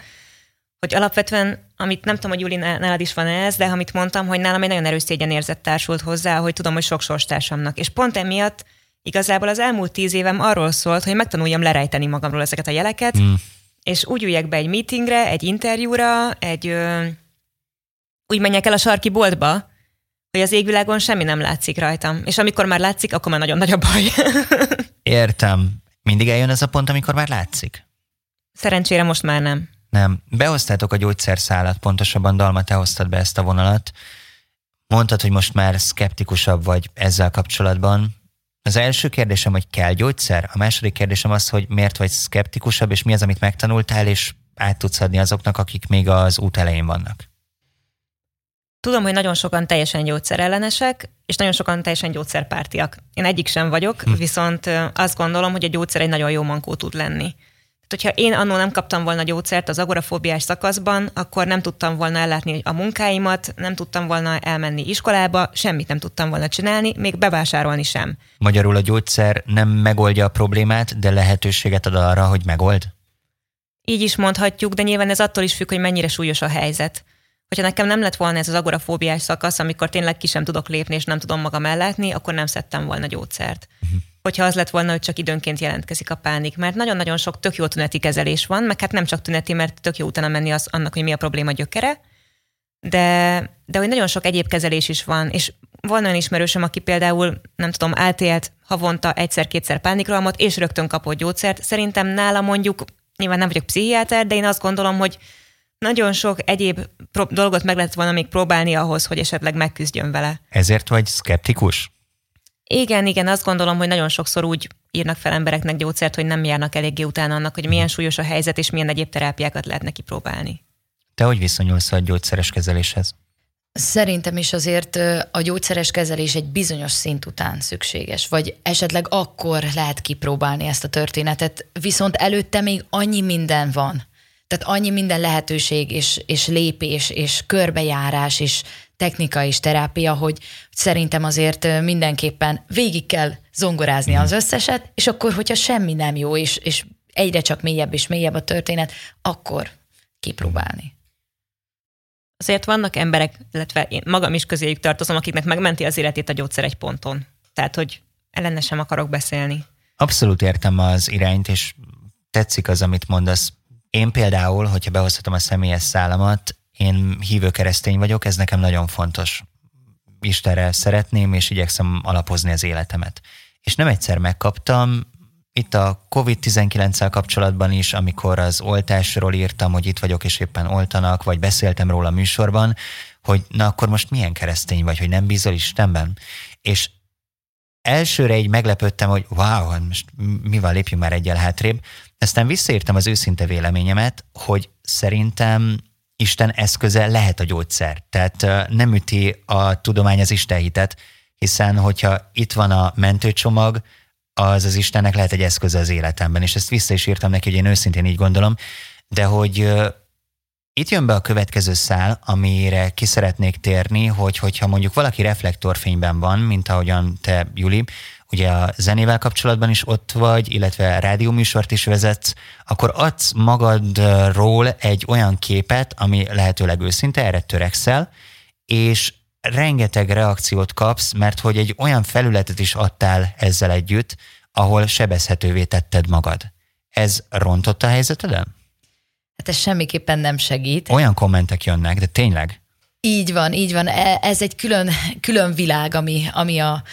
hogy alapvetően, amit nem tudom, hogy Juli, nálad is van ez, de amit mondtam, hogy nálam egy nagyon erős szégyenérzet társult hozzá, hogy tudom, hogy sok sorstársamnak. És pont emiatt igazából az elmúlt tíz évem arról szólt, hogy megtanuljam lerejteni magamról ezeket a jeleket, mm. és úgy üljek be egy meetingre, egy interjúra, egy ö, úgy menjek el a sarki boltba, hogy az égvilágon semmi nem látszik rajtam. És amikor már látszik, akkor már nagyon nagy a baj. Értem. Mindig eljön ez a pont, amikor már látszik? Szerencsére most már nem. Nem. Behoztátok a gyógyszerszálat, pontosabban Dalma, te hoztad be ezt a vonalat. Mondtad, hogy most már szkeptikusabb vagy ezzel kapcsolatban. Az első kérdésem, hogy kell gyógyszer? A második kérdésem az, hogy miért vagy szkeptikusabb, és mi az, amit megtanultál, és át tudsz adni azoknak, akik még az út elején vannak? Tudom, hogy nagyon sokan teljesen gyógyszerellenesek, és nagyon sokan teljesen gyógyszerpártiak. Én egyik sem vagyok, hm. viszont azt gondolom, hogy a gyógyszer egy nagyon jó mankó tud lenni. Tehát, hogyha én annól nem kaptam volna gyógyszert az agorafóbiás szakaszban, akkor nem tudtam volna ellátni a munkáimat, nem tudtam volna elmenni iskolába, semmit nem tudtam volna csinálni, még bevásárolni sem. Magyarul a gyógyszer nem megoldja a problémát, de lehetőséget ad arra, hogy megold? Így is mondhatjuk, de nyilván ez attól is függ, hogy mennyire súlyos a helyzet hogyha nekem nem lett volna ez az agorafóbiás szakasz, amikor tényleg ki sem tudok lépni, és nem tudom magam ellátni, akkor nem szedtem volna gyógyszert. Uh-huh. Hogyha az lett volna, hogy csak időnként jelentkezik a pánik, mert nagyon-nagyon sok tök jó tüneti kezelés van, meg hát nem csak tüneti, mert tök jó utána menni az, annak, hogy mi a probléma gyökere, de, de hogy nagyon sok egyéb kezelés is van, és van olyan ismerősöm, aki például, nem tudom, átélt havonta egyszer-kétszer pánikrohamot, és rögtön kapott gyógyszert. Szerintem nála mondjuk, nyilván nem vagyok pszichiáter, de én azt gondolom, hogy nagyon sok egyéb dolgot meg lehet volna még próbálni ahhoz, hogy esetleg megküzdjön vele. Ezért vagy szkeptikus? Igen, igen, azt gondolom, hogy nagyon sokszor úgy írnak fel embereknek gyógyszert, hogy nem járnak eléggé utána annak, hogy milyen súlyos a helyzet, és milyen egyéb terápiákat lehet neki próbálni. Te hogy viszonyulsz a gyógyszeres kezeléshez? Szerintem is azért a gyógyszeres kezelés egy bizonyos szint után szükséges, vagy esetleg akkor lehet kipróbálni ezt a történetet, viszont előtte még annyi minden van, tehát annyi minden lehetőség, és, és lépés, és körbejárás, és technika és terápia, hogy szerintem azért mindenképpen végig kell zongorázni az összeset, és akkor, hogyha semmi nem jó, és, és egyre csak mélyebb és mélyebb a történet, akkor kipróbálni. Azért vannak emberek, illetve én magam is közéjük tartozom, akiknek megmenti az életét a gyógyszer egy ponton. Tehát, hogy ellene sem akarok beszélni. Abszolút értem az irányt, és tetszik az, amit mondasz. Én például, hogyha behozhatom a személyes szállamat, én hívő keresztény vagyok, ez nekem nagyon fontos. Istenre szeretném, és igyekszem alapozni az életemet. És nem egyszer megkaptam, itt a COVID-19-el kapcsolatban is, amikor az oltásról írtam, hogy itt vagyok, és éppen oltanak, vagy beszéltem róla a műsorban, hogy na akkor most milyen keresztény vagy, hogy nem bízol Istenben? És elsőre így meglepődtem, hogy wow, hát most mivel lépjünk már egyel hátrébb, aztán visszaírtam az őszinte véleményemet, hogy szerintem Isten eszköze lehet a gyógyszer. Tehát nem üti a tudomány az Isten hitet, hiszen hogyha itt van a mentőcsomag, az az Istennek lehet egy eszköze az életemben, és ezt vissza is írtam neki, hogy én őszintén így gondolom, de hogy itt jön be a következő szál, amire ki szeretnék térni, hogy hogyha mondjuk valaki reflektorfényben van, mint ahogyan te, Juli, ugye a zenével kapcsolatban is ott vagy, illetve rádióműsort is vezetsz, akkor adsz magadról egy olyan képet, ami lehetőleg őszinte, erre törekszel, és rengeteg reakciót kapsz, mert hogy egy olyan felületet is adtál ezzel együtt, ahol sebezhetővé tetted magad. Ez rontott a helyzeteden? Hát ez semmiképpen nem segít. Olyan kommentek jönnek, de tényleg? Így van, így van. E, ez egy külön, külön világ, ami, ami a,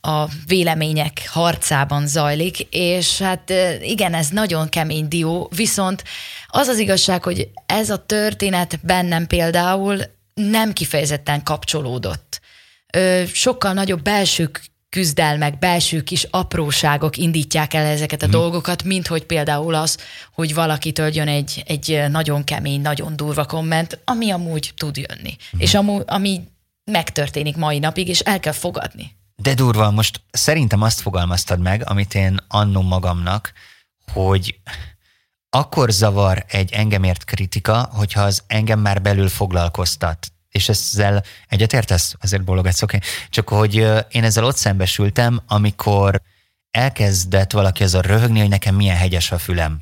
a vélemények harcában zajlik, és hát igen, ez nagyon kemény dió, viszont az az igazság, hogy ez a történet bennem például nem kifejezetten kapcsolódott. Sokkal nagyobb belső küzdelmek, belső kis apróságok indítják el ezeket a hmm. dolgokat, mint hogy például az, hogy valakitől jön egy, egy nagyon kemény, nagyon durva komment, ami amúgy tud jönni. Hmm. És amú, ami megtörténik mai napig, és el kell fogadni. De durva, most szerintem azt fogalmaztad meg, amit én annó magamnak, hogy akkor zavar egy engemért kritika, hogyha az engem már belül foglalkoztat. És ezzel egyetértesz? Azért bologatsz, oké? Okay. Csak hogy én ezzel ott szembesültem, amikor elkezdett valaki az a röhögni, hogy nekem milyen hegyes a fülem.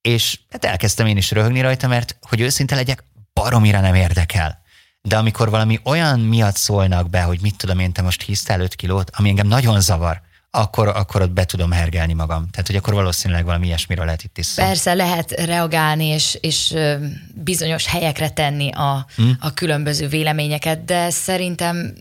És hát elkezdtem én is röhögni rajta, mert hogy őszinte legyek, baromira nem érdekel. De amikor valami olyan miatt szólnak be, hogy mit tudom én, te most hisztál 5 kilót, ami engem nagyon zavar, akkor, akkor ott be tudom hergelni magam. Tehát, hogy akkor valószínűleg valami ilyesmiről lehet itt is szó. Persze lehet reagálni, és, és bizonyos helyekre tenni a, hmm. a különböző véleményeket, de szerintem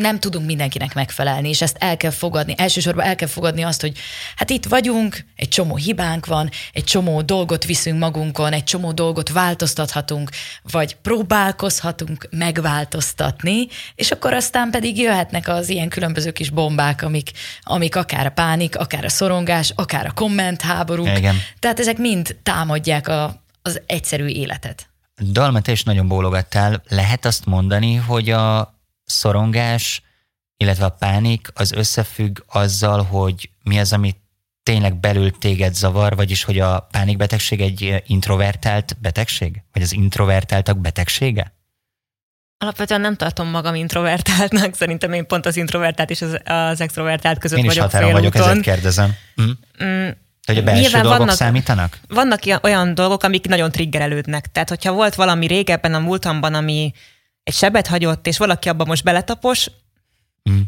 nem tudunk mindenkinek megfelelni, és ezt el kell fogadni. Elsősorban el kell fogadni azt, hogy hát itt vagyunk, egy csomó hibánk van, egy csomó dolgot viszünk magunkon, egy csomó dolgot változtathatunk, vagy próbálkozhatunk megváltoztatni, és akkor aztán pedig jöhetnek az ilyen különböző kis bombák, amik, amik akár a pánik, akár a szorongás, akár a kommentháborúk. Igen. Tehát ezek mind támadják a, az egyszerű életet. Dalma, te is nagyon bólogattál. Lehet azt mondani, hogy a szorongás, illetve a pánik az összefügg azzal, hogy mi az, amit tényleg belül téged zavar, vagyis hogy a pánikbetegség egy introvertált betegség? Vagy az introvertáltak betegsége? Alapvetően nem tartom magam introvertáltnak, szerintem én pont az introvertált és az, az extrovertált között én vagyok is határon vagyok, ezért kérdezem. Hm? Mm. Hogy a belső Nyilván dolgok vannak, számítanak? Vannak olyan dolgok, amik nagyon triggerelődnek. Tehát, hogyha volt valami régebben a múltamban, ami egy sebet hagyott, és valaki abban most beletapos, mm.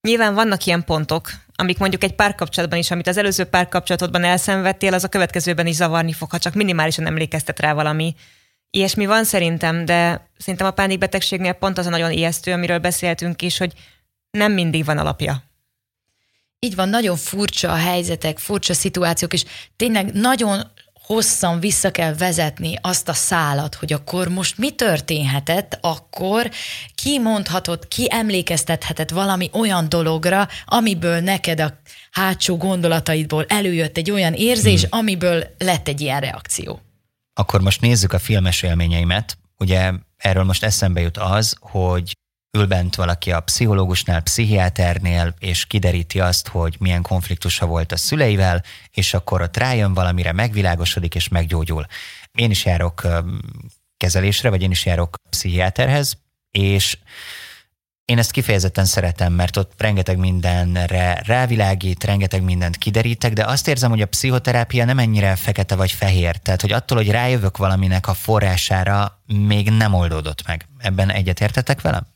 nyilván vannak ilyen pontok, amik mondjuk egy párkapcsolatban is, amit az előző párkapcsolatodban elszenvedtél, az a következőben is zavarni fog, ha csak minimálisan emlékeztet rá valami. Ilyesmi van szerintem, de szerintem a pánikbetegségnél pont az a nagyon ijesztő, amiről beszéltünk is, hogy nem mindig van alapja. Így van, nagyon furcsa a helyzetek, furcsa szituációk, és tényleg nagyon hosszan vissza kell vezetni azt a szálat, hogy akkor most mi történhetett, akkor ki mondhatott, ki emlékeztethetett valami olyan dologra, amiből neked a hátsó gondolataidból előjött egy olyan érzés, hmm. amiből lett egy ilyen reakció. Akkor most nézzük a filmes élményeimet. Ugye erről most eszembe jut az, hogy ül bent valaki a pszichológusnál, pszichiáternél, és kideríti azt, hogy milyen konfliktusa volt a szüleivel, és akkor ott rájön valamire, megvilágosodik és meggyógyul. Én is járok kezelésre, vagy én is járok pszichiáterhez, és én ezt kifejezetten szeretem, mert ott rengeteg mindenre rávilágít, rengeteg mindent kiderítek, de azt érzem, hogy a pszichoterápia nem ennyire fekete vagy fehér. Tehát, hogy attól, hogy rájövök valaminek a forrására, még nem oldódott meg. Ebben egyetértetek velem?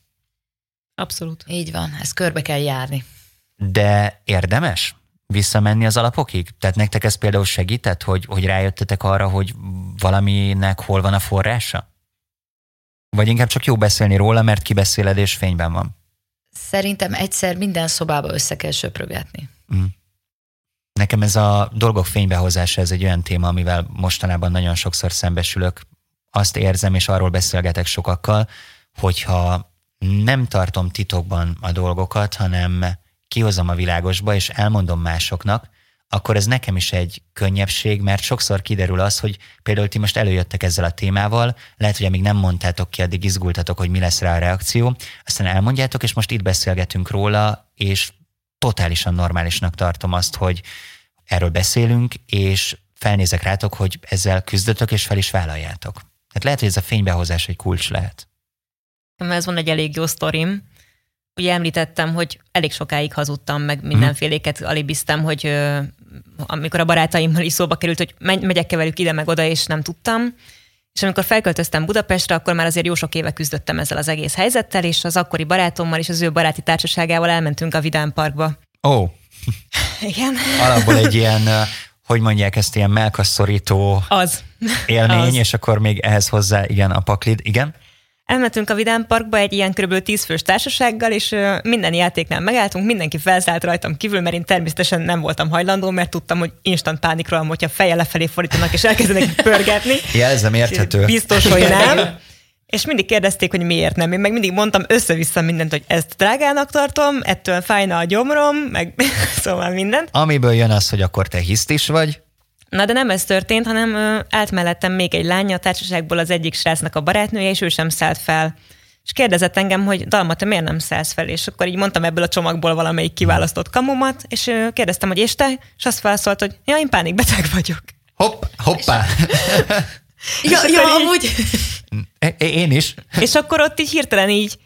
Abszolút. Így van, ezt körbe kell járni. De érdemes visszamenni az alapokig? Tehát nektek ez például segített, hogy, hogy rájöttetek arra, hogy valaminek hol van a forrása? Vagy inkább csak jó beszélni róla, mert kibeszéled és fényben van? Szerintem egyszer minden szobába össze kell söprögetni. Mm. Nekem ez a dolgok fénybehozása, ez egy olyan téma, amivel mostanában nagyon sokszor szembesülök. Azt érzem, és arról beszélgetek sokakkal, hogyha nem tartom titokban a dolgokat, hanem kihozom a világosba, és elmondom másoknak, akkor ez nekem is egy könnyebbség, mert sokszor kiderül az, hogy például ti most előjöttek ezzel a témával, lehet, hogy amíg nem mondtátok ki, addig izgultatok, hogy mi lesz rá a reakció, aztán elmondjátok, és most itt beszélgetünk róla, és totálisan normálisnak tartom azt, hogy erről beszélünk, és felnézek rátok, hogy ezzel küzdötök, és fel is vállaljátok. Tehát lehet, hogy ez a fénybehozás egy kulcs lehet ez van egy elég jó sztorim. Ugye említettem, hogy elég sokáig hazudtam, meg mhm. mindenféléket alibiztem, hogy amikor a barátaimmal is szóba került, hogy megyek-e velük ide meg oda, és nem tudtam. És amikor felköltöztem Budapestre, akkor már azért jó sok éve küzdöttem ezzel az egész helyzettel, és az akkori barátommal és az ő baráti társaságával elmentünk a Vidám Parkba. Ó. Oh. Igen. Alapból egy ilyen, hogy mondják ezt, ilyen melkasszorító az. élmény, az. és akkor még ehhez hozzá, igen, a paklid, igen? Elmentünk a Vidám Parkba egy ilyen kb. 10 fős társasággal, és minden játéknál megálltunk, mindenki felszállt rajtam kívül, mert én természetesen nem voltam hajlandó, mert tudtam, hogy instant pánikról, hogyha feje lefelé fordítanak és elkezdenek pörgetni. Jelzem, érthető. Biztos, hogy nem. És mindig kérdezték, hogy miért nem. Én meg mindig mondtam össze-vissza mindent, hogy ezt drágának tartom, ettől fájna a gyomrom, meg szóval mindent. Amiből jön az, hogy akkor te hiszt is vagy. Na de nem ez történt, hanem ö, állt mellettem még egy lány a társaságból az egyik srácnak a barátnője, és ő sem szállt fel. És kérdezett engem, hogy Dalma, te miért nem szállsz fel? És akkor így mondtam ebből a csomagból valamelyik kiválasztott kamumat, és ö, kérdeztem, hogy és te? És azt válaszolt, hogy ja, én pánikbeteg vagyok. Hopp, hoppá. ja, ja, amúgy... Én is. És akkor ott így hirtelen így,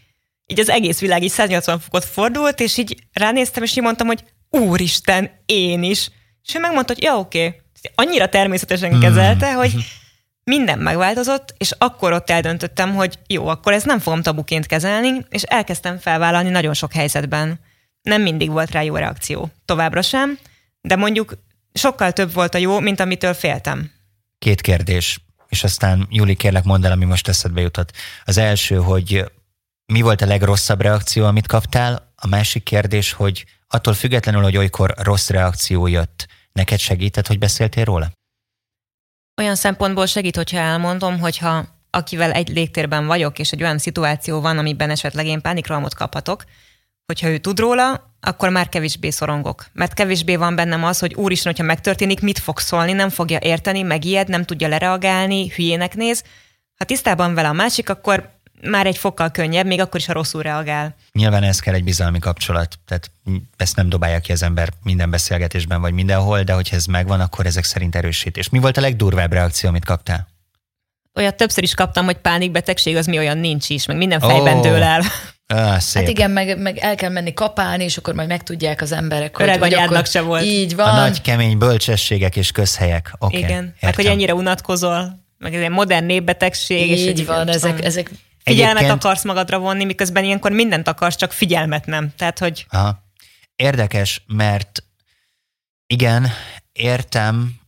így az egész világ így 180 fokot fordult, és így ránéztem, és így mondtam, hogy úristen, én is. És ő megmondta, hogy ja, oké. Okay. Annyira természetesen hmm. kezelte, hogy minden megváltozott, és akkor ott eldöntöttem, hogy jó, akkor ezt nem fogom tabuként kezelni, és elkezdtem felvállalni nagyon sok helyzetben. Nem mindig volt rá jó reakció. Továbbra sem, de mondjuk sokkal több volt a jó, mint amitől féltem. Két kérdés és aztán Júli, kérlek mondd el, ami most eszedbe jutott. Az első, hogy mi volt a legrosszabb reakció, amit kaptál? A másik kérdés, hogy attól függetlenül, hogy olykor rossz reakció jött, neked segített, hogy beszéltél róla? Olyan szempontból segít, hogyha elmondom, hogyha akivel egy légtérben vagyok, és egy olyan szituáció van, amiben esetleg én pánikralmot kaphatok, hogyha ő tud róla, akkor már kevésbé szorongok. Mert kevésbé van bennem az, hogy úristen, hogyha megtörténik, mit fog szólni, nem fogja érteni, megijed, nem tudja lereagálni, hülyének néz. Ha tisztában vele a másik, akkor már egy fokkal könnyebb, még akkor is, ha rosszul reagál. Nyilván ez kell egy bizalmi kapcsolat, tehát ezt nem dobálja ki az ember minden beszélgetésben vagy mindenhol, de hogyha ez megvan, akkor ezek szerint erősít. És mi volt a legdurvább reakció, amit kaptál? Olyat többször is kaptam, hogy pánikbetegség az mi olyan nincs is, meg minden fejben oh. dől el. Ah, szép. Hát igen, meg, meg el kell menni kapálni, és akkor majd megtudják az emberek, Öreg hogy, hogy akkor se volt. Így van. A nagy kemény bölcsességek és közhelyek. Okay, igen, értem. meg hogy ennyire unatkozol, meg ez egy modern népbetegség. Így és van, ezek, ezek Figyelmet Egyébként... akarsz magadra vonni, miközben ilyenkor mindent akarsz, csak figyelmet nem. Tehát, hogy... Aha. Érdekes, mert igen, értem,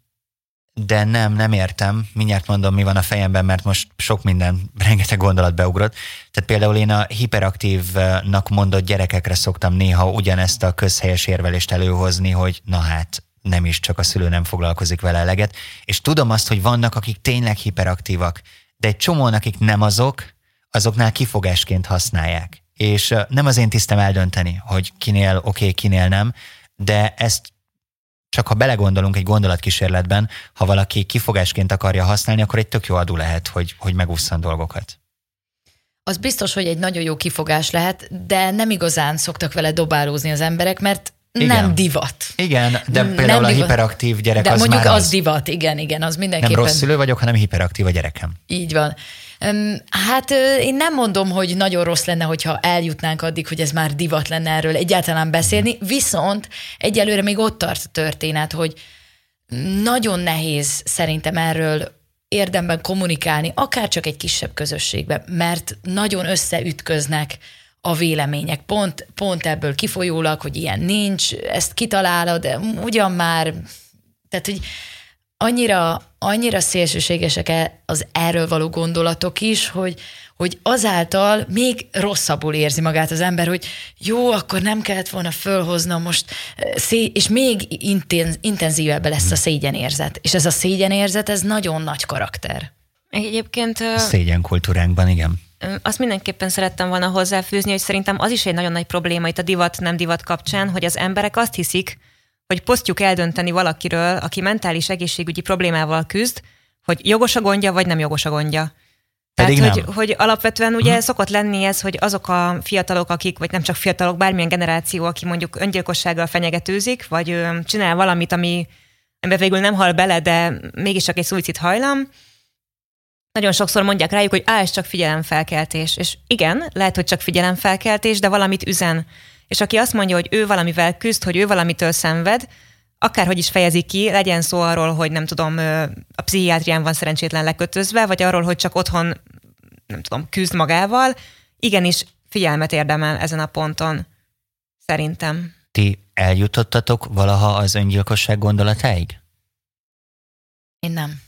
de nem, nem értem. Mindjárt mondom, mi van a fejemben, mert most sok minden, rengeteg gondolat beugrott. Tehát például én a hiperaktívnak mondott gyerekekre szoktam néha ugyanezt a közhelyes érvelést előhozni, hogy na hát, nem is csak a szülő nem foglalkozik vele eleget. És tudom azt, hogy vannak, akik tényleg hiperaktívak, de egy csomó, akik nem azok, azoknál kifogásként használják. És nem az én tisztem eldönteni, hogy kinél oké, okay, kinél nem, de ezt csak ha belegondolunk egy gondolatkísérletben, ha valaki kifogásként akarja használni, akkor egy tök jó adó lehet, hogy, hogy megúszszan dolgokat. Az biztos, hogy egy nagyon jó kifogás lehet, de nem igazán szoktak vele dobálózni az emberek, mert igen. nem divat. Igen, de például nem a divat. hiperaktív gyerek de az mondjuk már az, az divat, igen, igen, az mindenképpen. Nem rossz szülő vagyok, hanem hiperaktív a gyerekem. Így van. Hát én nem mondom, hogy nagyon rossz lenne, hogyha eljutnánk addig, hogy ez már divat lenne erről egyáltalán beszélni, viszont egyelőre még ott tart a történet, hogy nagyon nehéz szerintem erről érdemben kommunikálni, akár csak egy kisebb közösségben, mert nagyon összeütköznek a vélemények. Pont, pont ebből kifolyólag, hogy ilyen nincs, ezt kitalálod, ugyan már, tehát, hogy annyira, annyira szélsőségesek e, az erről való gondolatok is, hogy, hogy azáltal még rosszabbul érzi magát az ember, hogy jó, akkor nem kellett volna fölhoznom most, szé- és még intenz, intenzívebb lesz a szégyenérzet. És ez a szégyenérzet, ez nagyon nagy karakter. Egyébként... Szégyenkultúránkban, igen. Azt mindenképpen szerettem volna hozzáfűzni, hogy szerintem az is egy nagyon nagy probléma itt a divat-nem divat kapcsán, hogy az emberek azt hiszik, hogy posztjuk eldönteni valakiről, aki mentális egészségügyi problémával küzd, hogy jogos a gondja, vagy nem jogos a gondja. Tehát, hogy, hogy alapvetően ugye hmm. szokott lenni ez, hogy azok a fiatalok, akik, vagy nem csak fiatalok, bármilyen generáció, aki mondjuk öngyilkossággal fenyegetőzik, vagy ö, csinál valamit, ami ember végül nem hal bele, de mégis csak egy szuicid hajlam, nagyon sokszor mondják rájuk, hogy á, ez csak figyelemfelkeltés. És igen, lehet, hogy csak figyelemfelkeltés, de valamit üzen. És aki azt mondja, hogy ő valamivel küzd, hogy ő valamitől szenved, akárhogy is fejezi ki, legyen szó arról, hogy nem tudom, a pszichiátrián van szerencsétlen lekötözve, vagy arról, hogy csak otthon, nem tudom, küzd magával, igenis figyelmet érdemel ezen a ponton, szerintem. Ti eljutottatok valaha az öngyilkosság gondolatáig? Én nem.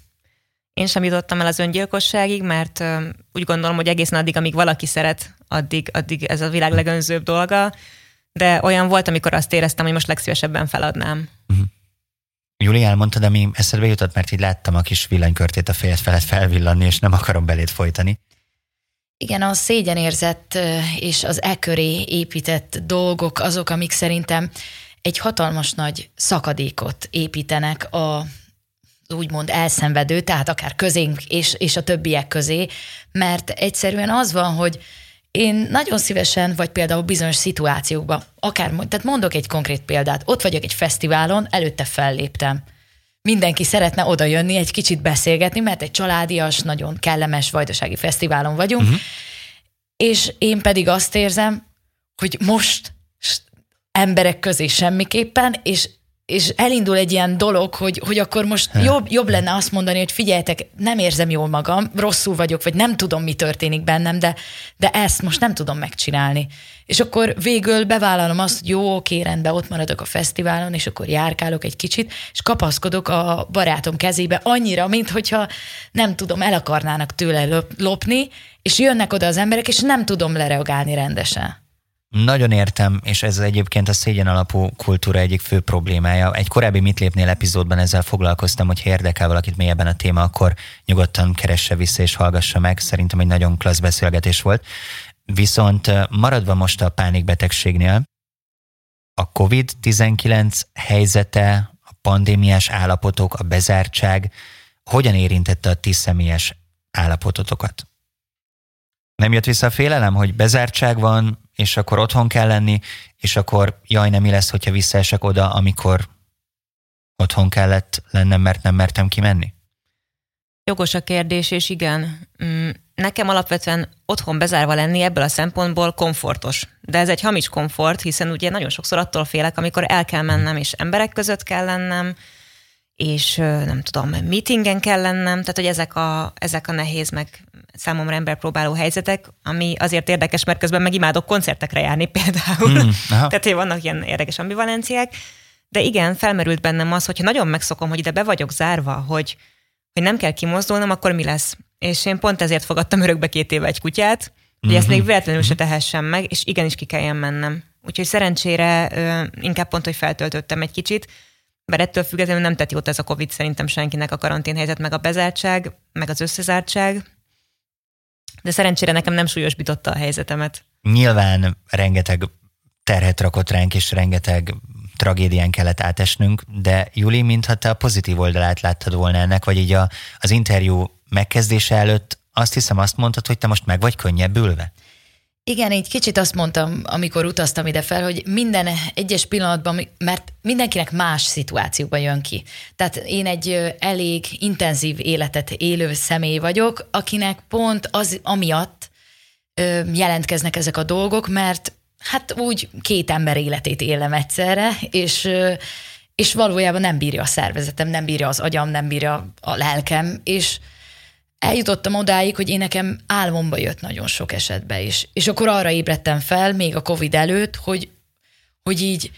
Én sem jutottam el az öngyilkosságig, mert úgy gondolom, hogy egészen addig, amíg valaki szeret, addig, addig ez a világ legönzőbb dolga, de olyan volt, amikor azt éreztem, hogy most legszívesebben feladnám. Uh-huh. Júli, elmondtad, ami eszedbe jutott, mert így láttam a kis villanykörtét a fejed felett felvillanni, és nem akarom belét folytani. Igen, a szégyenérzet és az e köré épített dolgok azok, amik szerintem egy hatalmas nagy szakadékot építenek a úgymond elszenvedő, tehát akár közénk és, és a többiek közé, mert egyszerűen az van, hogy én nagyon szívesen, vagy például bizonyos szituációkban, akár, tehát mondok egy konkrét példát, ott vagyok egy fesztiválon, előtte felléptem. Mindenki szeretne oda jönni, egy kicsit beszélgetni, mert egy családias, nagyon kellemes vajdasági fesztiválon vagyunk, uh-huh. és én pedig azt érzem, hogy most emberek közé semmiképpen, és és elindul egy ilyen dolog, hogy, hogy akkor most jobb, jobb lenne azt mondani, hogy figyeljetek, nem érzem jól magam, rosszul vagyok, vagy nem tudom, mi történik bennem, de, de ezt most nem tudom megcsinálni. És akkor végül bevállalom azt, hogy jó, oké, rendben, ott maradok a fesztiválon, és akkor járkálok egy kicsit, és kapaszkodok a barátom kezébe annyira, mint hogyha nem tudom, el akarnának tőle lopni, és jönnek oda az emberek, és nem tudom lereagálni rendesen. Nagyon értem, és ez egyébként a szégyen alapú kultúra egyik fő problémája. Egy korábbi Mit lépnél epizódban ezzel foglalkoztam, hogy ha érdekel valakit mélyebben a téma, akkor nyugodtan keresse vissza és hallgassa meg. Szerintem egy nagyon klassz beszélgetés volt. Viszont maradva most a pánikbetegségnél, a COVID-19 helyzete, a pandémiás állapotok, a bezártság hogyan érintette a ti személyes állapototokat? Nem jött vissza a félelem, hogy bezártság van, és akkor otthon kell lenni, és akkor jaj, nem mi lesz, hogyha visszaesek oda, amikor otthon kellett lennem, mert nem mertem kimenni? Jogos a kérdés, és igen. Mm, nekem alapvetően otthon bezárva lenni ebből a szempontból komfortos. De ez egy hamis komfort, hiszen ugye nagyon sokszor attól félek, amikor el kell mennem, és emberek között kell lennem, és nem tudom, meetingen kell lennem, tehát hogy ezek a, ezek a nehéz, meg számomra emberpróbáló helyzetek, ami azért érdekes, mert közben meg imádok koncertekre járni például. Mm, tehát, hogy vannak ilyen érdekes ambivalenciák. De igen, felmerült bennem az, hogyha nagyon megszokom, hogy ide be vagyok zárva, hogy, hogy nem kell kimozdulnom, akkor mi lesz? És én pont ezért fogadtam örökbe két éve egy kutyát, hogy mm-hmm. ezt még véletlenül se tehessem meg, és igenis ki kelljen mennem. Úgyhogy szerencsére inkább pont, hogy feltöltöttem egy kicsit, mert ettől függetlenül nem tett jót ez a Covid szerintem senkinek a karanténhelyzet, meg a bezártság, meg az összezártság. De szerencsére nekem nem súlyosbította a helyzetemet. Nyilván rengeteg terhet rakott ránk, és rengeteg tragédián kellett átesnünk, de Juli, mintha te a pozitív oldalát láttad volna ennek, vagy így a, az interjú megkezdése előtt azt hiszem azt mondtad, hogy te most meg vagy könnyebbülve? Igen, egy kicsit azt mondtam, amikor utaztam ide fel, hogy minden egyes pillanatban, mert mindenkinek más szituációban jön ki. Tehát én egy elég intenzív életet élő személy vagyok, akinek pont az amiatt jelentkeznek ezek a dolgok, mert hát úgy két ember életét élem egyszerre, és és valójában nem bírja a szervezetem, nem bírja az agyam, nem bírja a lelkem, és eljutottam odáig, hogy én nekem álmomba jött nagyon sok esetben is. És akkor arra ébredtem fel, még a Covid előtt, hogy, hogy így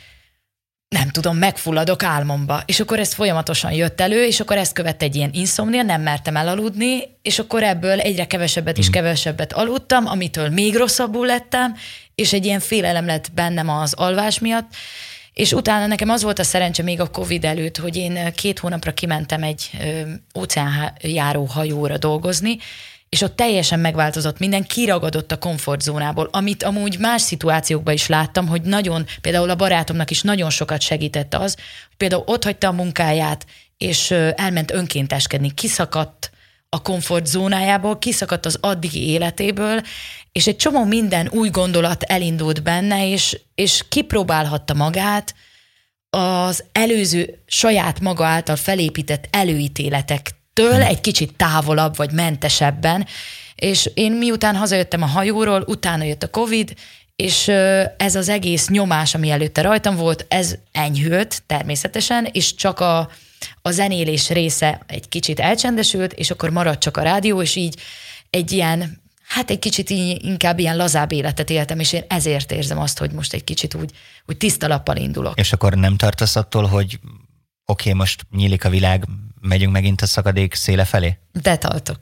nem tudom, megfulladok álmomba. És akkor ez folyamatosan jött elő, és akkor ezt követte egy ilyen inszomnia, nem mertem elaludni, és akkor ebből egyre kevesebbet és mm. kevesebbet aludtam, amitől még rosszabbul lettem, és egy ilyen félelem lett bennem az alvás miatt, és utána nekem az volt a szerencse még a Covid előtt, hogy én két hónapra kimentem egy óceánjáró hajóra dolgozni, és ott teljesen megváltozott minden, kiragadott a komfortzónából, amit amúgy más szituációkban is láttam, hogy nagyon, például a barátomnak is nagyon sokat segített az, hogy például ott hagyta a munkáját, és elment önkénteskedni, kiszakadt a komfortzónájából, kiszakadt az addigi életéből, és egy csomó minden új gondolat elindult benne, és, és kipróbálhatta magát az előző saját maga által felépített előítéletektől hmm. egy kicsit távolabb vagy mentesebben, és én miután hazajöttem a hajóról, utána jött a Covid, és ez az egész nyomás, ami előtte rajtam volt, ez enyhült természetesen, és csak a, a zenélés része egy kicsit elcsendesült, és akkor maradt csak a rádió, és így egy ilyen hát egy kicsit így, inkább ilyen lazább életet éltem, és én ezért érzem azt, hogy most egy kicsit úgy, úgy tiszta lappal indulok. És akkor nem tartasz attól, hogy oké, okay, most nyílik a világ, megyünk megint a szakadék széle felé? Betartok.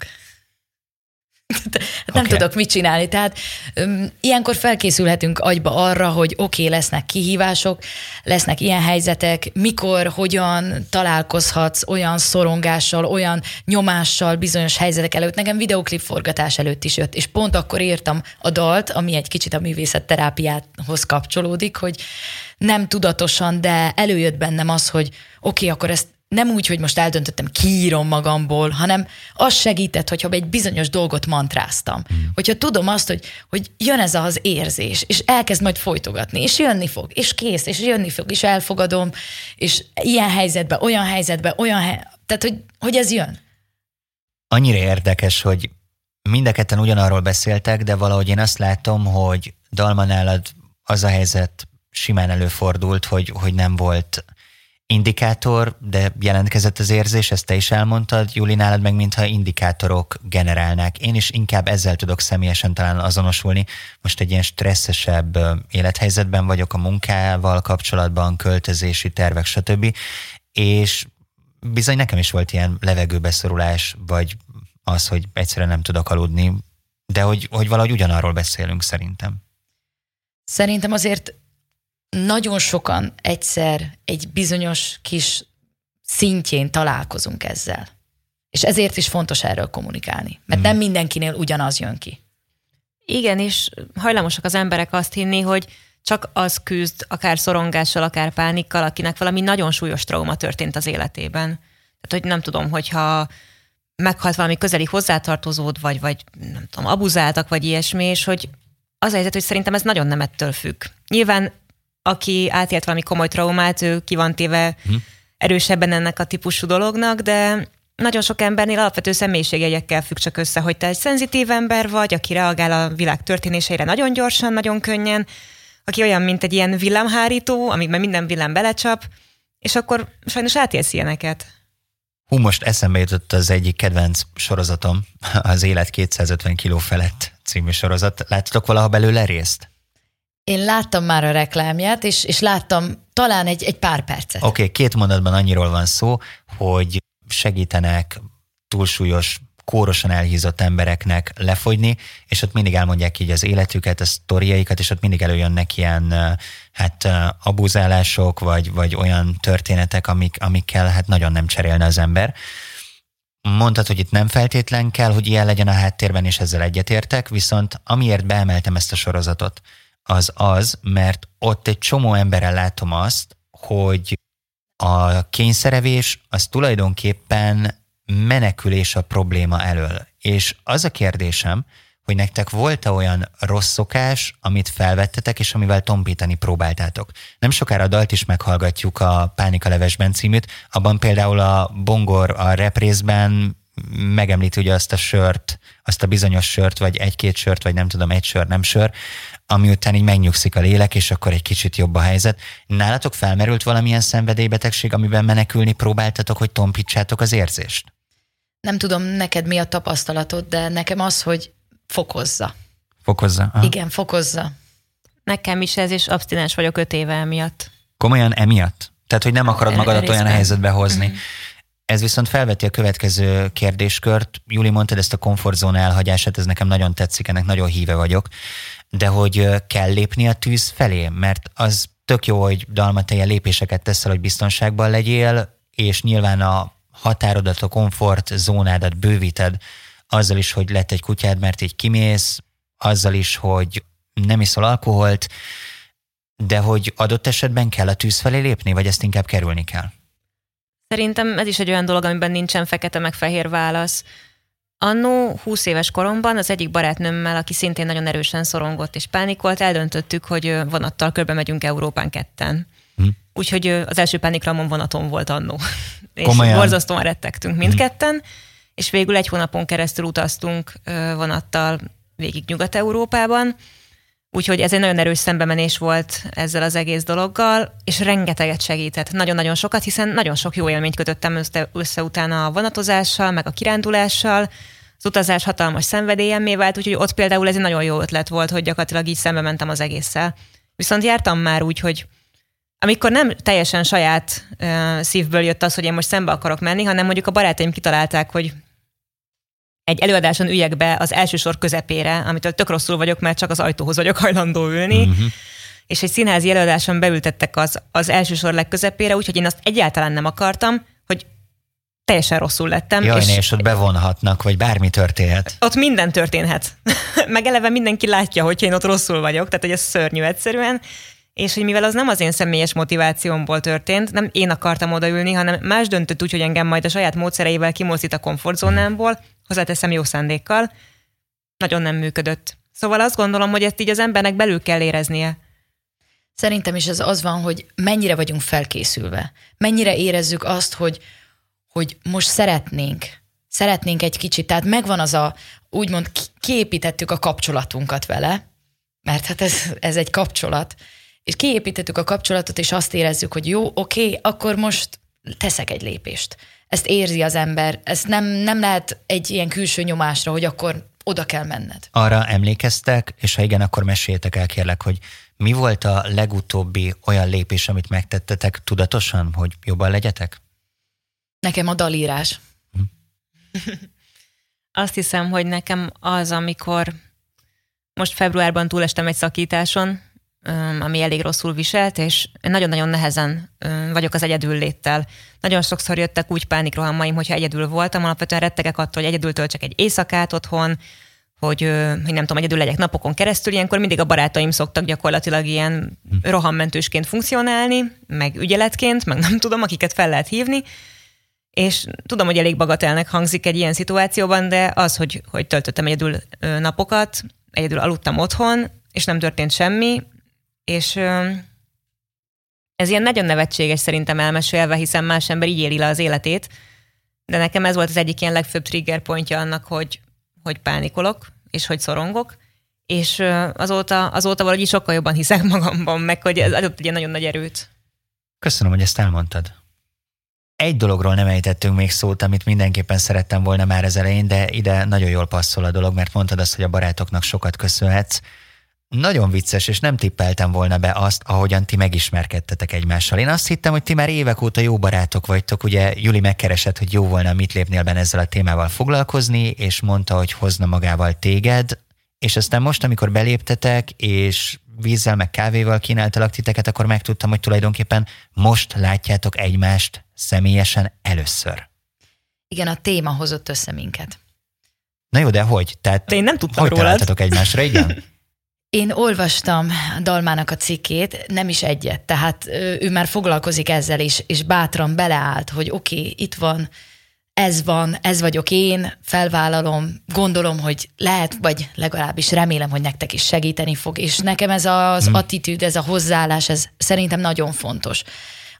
Hát nem okay. tudok mit csinálni. Tehát um, ilyenkor felkészülhetünk agyba arra, hogy oké, okay, lesznek kihívások, lesznek ilyen helyzetek, mikor, hogyan találkozhatsz olyan szorongással, olyan nyomással bizonyos helyzetek előtt. Nekem videoklip forgatás előtt is jött, és pont akkor írtam a dalt, ami egy kicsit a művészet terápiához kapcsolódik, hogy nem tudatosan, de előjött bennem az, hogy oké, okay, akkor ezt nem úgy, hogy most eldöntöttem, kiírom magamból, hanem az segített, hogyha egy bizonyos dolgot mantráztam. Mm. Hogyha tudom azt, hogy, hogy jön ez az érzés, és elkezd majd folytogatni, és jönni fog, és kész, és jönni fog, és elfogadom, és ilyen helyzetben, olyan helyzetben, olyan hely... tehát, hogy, hogy ez jön. Annyira érdekes, hogy mindketten ugyanarról beszéltek, de valahogy én azt látom, hogy Dalma nálad az a helyzet simán előfordult, hogy, hogy nem volt indikátor, de jelentkezett az érzés, ezt te is elmondtad, Júli, nálad meg mintha indikátorok generálnák. Én is inkább ezzel tudok személyesen talán azonosulni. Most egy ilyen stresszesebb élethelyzetben vagyok a munkával kapcsolatban, költözési tervek, stb. És bizony nekem is volt ilyen levegőbeszorulás, vagy az, hogy egyszerűen nem tudok aludni, de hogy, hogy valahogy ugyanarról beszélünk szerintem. Szerintem azért nagyon sokan egyszer egy bizonyos kis szintjén találkozunk ezzel. És ezért is fontos erről kommunikálni, mert hmm. nem mindenkinél ugyanaz jön ki. Igen, és hajlamosak az emberek azt hinni, hogy csak az küzd, akár szorongással, akár pánikkal, akinek valami nagyon súlyos trauma történt az életében. Tehát, hogy nem tudom, hogyha meghalt valami közeli hozzátartozód, vagy, vagy nem tudom, abuzáltak, vagy ilyesmi, és hogy az a helyzet, hogy szerintem ez nagyon nem ettől függ. Nyilván aki átélt valami komoly traumát, ő ki van téve hm. erősebben ennek a típusú dolognak, de nagyon sok embernél alapvető személyiségjegyekkel függ csak össze, hogy te egy szenzitív ember vagy, aki reagál a világ történéseire nagyon gyorsan, nagyon könnyen, aki olyan, mint egy ilyen villámhárító, amikben minden villám belecsap, és akkor sajnos átélsz ilyeneket. Hú, most eszembe jutott az egyik kedvenc sorozatom, az Élet 250 kiló felett című sorozat. Láttatok valaha belőle részt? Én láttam már a reklámját, és, és láttam talán egy, egy pár percet. Oké, okay, két mondatban annyiról van szó, hogy segítenek túlsúlyos, kórosan elhízott embereknek lefogyni, és ott mindig elmondják így az életüket, a sztoriaikat, és ott mindig előjönnek ilyen hát abuzálások, vagy, vagy olyan történetek, amik, amikkel hát nagyon nem cserélne az ember. Mondtad, hogy itt nem feltétlen kell, hogy ilyen legyen a háttérben, és ezzel egyetértek, viszont amiért beemeltem ezt a sorozatot, az az, mert ott egy csomó emberrel látom azt, hogy a kényszerevés az tulajdonképpen menekülés a probléma elől. És az a kérdésem, hogy nektek volt-e olyan rossz szokás, amit felvettetek, és amivel tompítani próbáltátok. Nem sokára a dalt is meghallgatjuk a Pánika Levesben címűt, abban például a Bongor a représzben megemlíti ugye azt a sört, azt a bizonyos sört, vagy egy-két sört, vagy nem tudom, egy sör, nem sör, ami után így megnyugszik a lélek, és akkor egy kicsit jobb a helyzet. Nálatok felmerült valamilyen szenvedélybetegség, amiben menekülni próbáltatok, hogy tompítsátok az érzést? Nem tudom, neked mi a tapasztalatod, de nekem az, hogy fokozza. Fokozza? Aha. Igen, fokozza. Nekem is ez, és abstinens vagyok öt éve emiatt. Komolyan emiatt? Tehát, hogy nem akarod magadat olyan helyzetbe hozni. Mm-hmm. Ez viszont felveti a következő kérdéskört. Júli mondtad ezt a komfortzóna elhagyását, ez nekem nagyon tetszik, ennek nagyon híve vagyok de hogy kell lépni a tűz felé, mert az tök jó, hogy dalmateje lépéseket teszel, hogy biztonságban legyél, és nyilván a határodat, a komfort zónádat bővíted azzal is, hogy lett egy kutyád, mert így kimész, azzal is, hogy nem iszol alkoholt, de hogy adott esetben kell a tűz felé lépni, vagy ezt inkább kerülni kell? Szerintem ez is egy olyan dolog, amiben nincsen fekete meg fehér válasz. Annó 20 éves koromban az egyik barátnőmmel, aki szintén nagyon erősen szorongott és pánikolt, eldöntöttük, hogy vonattal körbe megyünk Európán ketten. Hm. Úgyhogy az első pánikramon vonaton volt annó. és borzasztóan rettegtünk mindketten, hm. és végül egy hónapon keresztül utaztunk vonattal végig Nyugat-Európában, Úgyhogy ez egy nagyon erős szembemenés volt ezzel az egész dologgal, és rengeteget segített, nagyon-nagyon sokat, hiszen nagyon sok jó élményt kötöttem össze, össze utána a vonatozással, meg a kirándulással, az utazás hatalmas szenvedélyemmé vált, úgyhogy ott például ez egy nagyon jó ötlet volt, hogy gyakorlatilag így szembe mentem az egésszel. Viszont jártam már úgy, hogy amikor nem teljesen saját uh, szívből jött az, hogy én most szembe akarok menni, hanem mondjuk a barátaim kitalálták, hogy egy előadáson üljek be az első sor közepére, amitől tök rosszul vagyok, mert csak az ajtóhoz vagyok hajlandó ülni, uh-huh. és egy színházi előadáson beültettek az, az első sor legközepére, úgyhogy én azt egyáltalán nem akartam, hogy teljesen rosszul lettem. Jaj, és, és ott bevonhatnak, vagy bármi történhet. Ott minden történhet. Meg eleve mindenki látja, hogy én ott rosszul vagyok, tehát hogy ez szörnyű egyszerűen. És hogy mivel az nem az én személyes motivációmból történt, nem én akartam odaülni, hanem más döntött úgy, hogy engem majd a saját módszereivel kimozdít a komfortzónámból, hozzáteszem jó szándékkal, nagyon nem működött. Szóval azt gondolom, hogy ezt így az embernek belül kell éreznie. Szerintem is ez az van, hogy mennyire vagyunk felkészülve. Mennyire érezzük azt, hogy, hogy most szeretnénk, szeretnénk egy kicsit, tehát megvan az a, úgymond kiépítettük a kapcsolatunkat vele, mert hát ez, ez egy kapcsolat, és kiépítettük a kapcsolatot, és azt érezzük, hogy jó, oké, akkor most teszek egy lépést. Ezt érzi az ember, ezt nem, nem lehet egy ilyen külső nyomásra, hogy akkor oda kell menned. Arra emlékeztek, és ha igen, akkor meséljetek el kérlek, hogy mi volt a legutóbbi olyan lépés, amit megtettetek tudatosan, hogy jobban legyetek? Nekem a dalírás. Hm. Azt hiszem, hogy nekem az, amikor most februárban túlestem egy szakításon, ami elég rosszul viselt, és nagyon-nagyon nehezen vagyok az egyedül léttel. Nagyon sokszor jöttek úgy pánikrohamaim, hogyha egyedül voltam, alapvetően rettegek attól, hogy egyedül töltsek egy éjszakát otthon, hogy, hogy nem tudom, egyedül legyek napokon keresztül, ilyenkor mindig a barátaim szoktak gyakorlatilag ilyen hm. rohammentősként funkcionálni, meg ügyeletként, meg nem tudom, akiket fel lehet hívni, és tudom, hogy elég bagatelnek hangzik egy ilyen szituációban, de az, hogy, hogy töltöttem egyedül napokat, egyedül aludtam otthon, és nem történt semmi, és ez ilyen nagyon nevetséges szerintem elmesélve, hiszen más ember így éli le az életét, de nekem ez volt az egyik ilyen legfőbb trigger pontja annak, hogy, hogy pánikolok, és hogy szorongok, és azóta, azóta valahogy sokkal jobban hiszek magamban, meg hogy ez adott egy nagyon nagy erőt. Köszönöm, hogy ezt elmondtad. Egy dologról nem ejtettünk még szót, amit mindenképpen szerettem volna már az elején, de ide nagyon jól passzol a dolog, mert mondtad azt, hogy a barátoknak sokat köszönhetsz. Nagyon vicces, és nem tippeltem volna be azt, ahogyan ti megismerkedtetek egymással. Én azt hittem, hogy ti már évek óta jó barátok vagytok. Ugye Juli megkeresett, hogy jó volna mit lépnél benne ezzel a témával foglalkozni, és mondta, hogy hozna magával téged, és aztán most, amikor beléptetek, és vízzel meg kávéval kínáltalak titeket, akkor megtudtam, hogy tulajdonképpen most látjátok egymást személyesen először. Igen, a téma hozott össze minket. Na jó, de hogy? Tehát de én nem tudtam hogy rólad. egymásra, igen? Én olvastam Dalmának a cikkét, nem is egyet, tehát ő már foglalkozik ezzel is, és bátran beleállt, hogy oké, okay, itt van, ez van, ez vagyok én, felvállalom, gondolom, hogy lehet, vagy legalábbis remélem, hogy nektek is segíteni fog, és nekem ez az hmm. attitűd, ez a hozzáállás, ez szerintem nagyon fontos.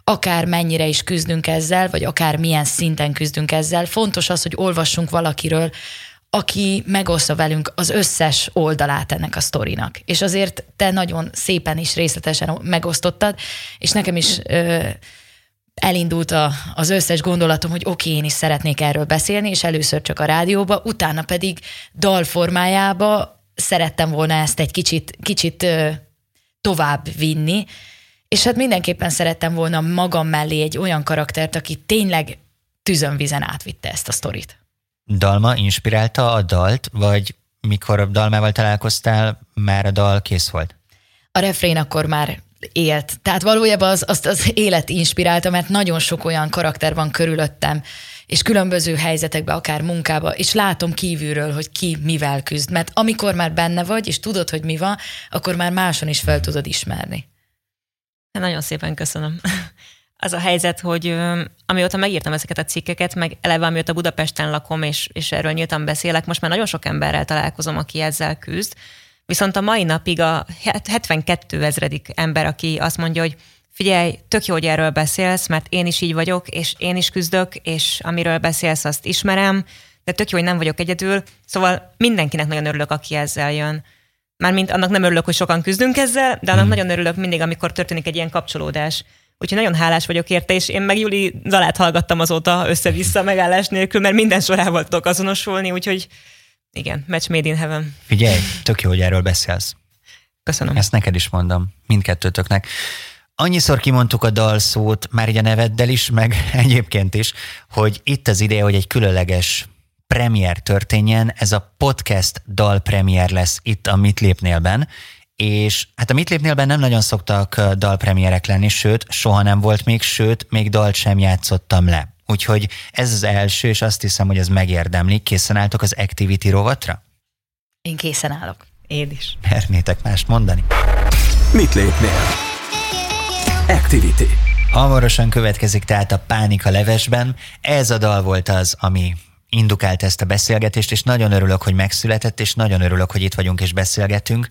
Akár mennyire is küzdünk ezzel, vagy akár milyen szinten küzdünk ezzel, fontos az, hogy olvassunk valakiről, aki megoszta velünk az összes oldalát ennek a sztorinak. És azért te nagyon szépen is részletesen megosztottad, és nekem is ö, elindult a, az összes gondolatom, hogy oké, okay, én is szeretnék erről beszélni, és először csak a rádióba, utána pedig dal formájába szerettem volna ezt egy kicsit, kicsit ö, tovább vinni, és hát mindenképpen szerettem volna magam mellé egy olyan karaktert, aki tényleg tüzönvizen átvitte ezt a sztorit. Dalma inspirálta a dalt, vagy mikor a dalmával találkoztál, már a dal kész volt? A refrén akkor már élt. Tehát valójában az, azt az élet inspirálta, mert nagyon sok olyan karakter van körülöttem, és különböző helyzetekben, akár munkába, és látom kívülről, hogy ki mivel küzd. Mert amikor már benne vagy, és tudod, hogy mi van, akkor már máson is fel tudod ismerni. Nagyon szépen köszönöm az a helyzet, hogy amióta megírtam ezeket a cikkeket, meg eleve amióta Budapesten lakom, és, és erről nyíltan beszélek, most már nagyon sok emberrel találkozom, aki ezzel küzd. Viszont a mai napig a 72 ezredik ember, aki azt mondja, hogy figyelj, tök jó, hogy erről beszélsz, mert én is így vagyok, és én is küzdök, és amiről beszélsz, azt ismerem, de tök jó, hogy nem vagyok egyedül. Szóval mindenkinek nagyon örülök, aki ezzel jön. Mármint annak nem örülök, hogy sokan küzdünk ezzel, de annak hmm. nagyon örülök mindig, amikor történik egy ilyen kapcsolódás. Úgyhogy nagyon hálás vagyok érte, és én meg Juli dalát hallgattam azóta össze-vissza megállás nélkül, mert minden sorával tudok azonosulni, úgyhogy igen, match made in heaven. Figyelj, tök jó, hogy erről beszélsz. Köszönöm. Ezt neked is mondom, mindkettőtöknek. Annyiszor kimondtuk a dal szót, már így a neveddel is, meg egyébként is, hogy itt az ideje, hogy egy különleges premier történjen, ez a podcast dal premier lesz itt a Mit Lépnélben, és hát a Mit Lépnélben nem nagyon szoktak dalpremierek lenni, sőt, soha nem volt még, sőt, még dalt sem játszottam le. Úgyhogy ez az első, és azt hiszem, hogy ez megérdemli. Készen álltok az Activity rovatra? Én készen állok. Én is. Mernétek mást mondani? Mit lépnél? Activity. Hamarosan következik tehát a Pánika levesben. Ez a dal volt az, ami indukált ezt a beszélgetést, és nagyon örülök, hogy megszületett, és nagyon örülök, hogy itt vagyunk és beszélgetünk.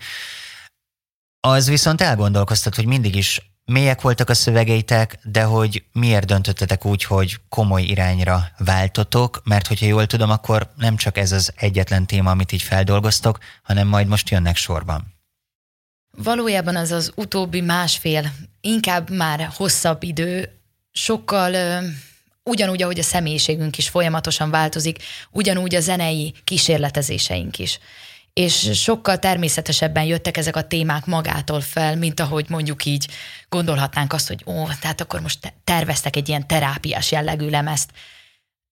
Az viszont elgondolkoztat, hogy mindig is mélyek voltak a szövegeitek, de hogy miért döntöttetek úgy, hogy komoly irányra váltotok, mert hogyha jól tudom, akkor nem csak ez az egyetlen téma, amit így feldolgoztok, hanem majd most jönnek sorban. Valójában az az utóbbi másfél, inkább már hosszabb idő, sokkal ö, ugyanúgy, ahogy a személyiségünk is folyamatosan változik, ugyanúgy a zenei kísérletezéseink is és sokkal természetesebben jöttek ezek a témák magától fel, mint ahogy mondjuk így gondolhatnánk azt, hogy ó, tehát akkor most terveztek egy ilyen terápiás jellegű lemezt.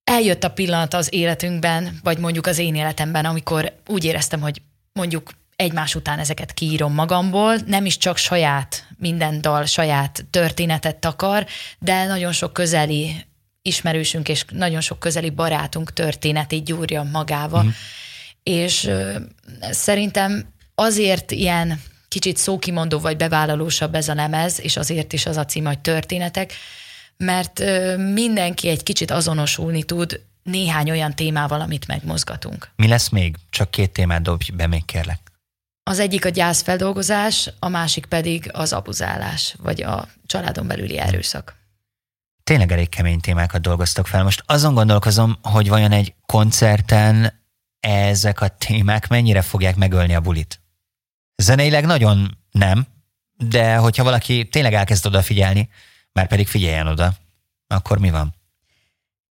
Eljött a pillanat az életünkben, vagy mondjuk az én életemben, amikor úgy éreztem, hogy mondjuk egymás után ezeket kiírom magamból, nem is csak saját, minden dal saját történetet takar, de nagyon sok közeli ismerősünk és nagyon sok közeli barátunk történetét gyúrja magába. Mm és szerintem azért ilyen kicsit szókimondó vagy bevállalósabb ez a lemez, és azért is az a cím, hogy történetek, mert mindenki egy kicsit azonosulni tud néhány olyan témával, amit megmozgatunk. Mi lesz még? Csak két témát dobj be még kérlek. Az egyik a gyászfeldolgozás, a másik pedig az abuzálás, vagy a családon belüli erőszak. Tényleg elég kemény témákat dolgoztok fel. Most azon gondolkozom, hogy vajon egy koncerten ezek a témák mennyire fogják megölni a bulit? Zeneileg nagyon nem, de hogyha valaki tényleg elkezd odafigyelni, már pedig figyeljen oda, akkor mi van?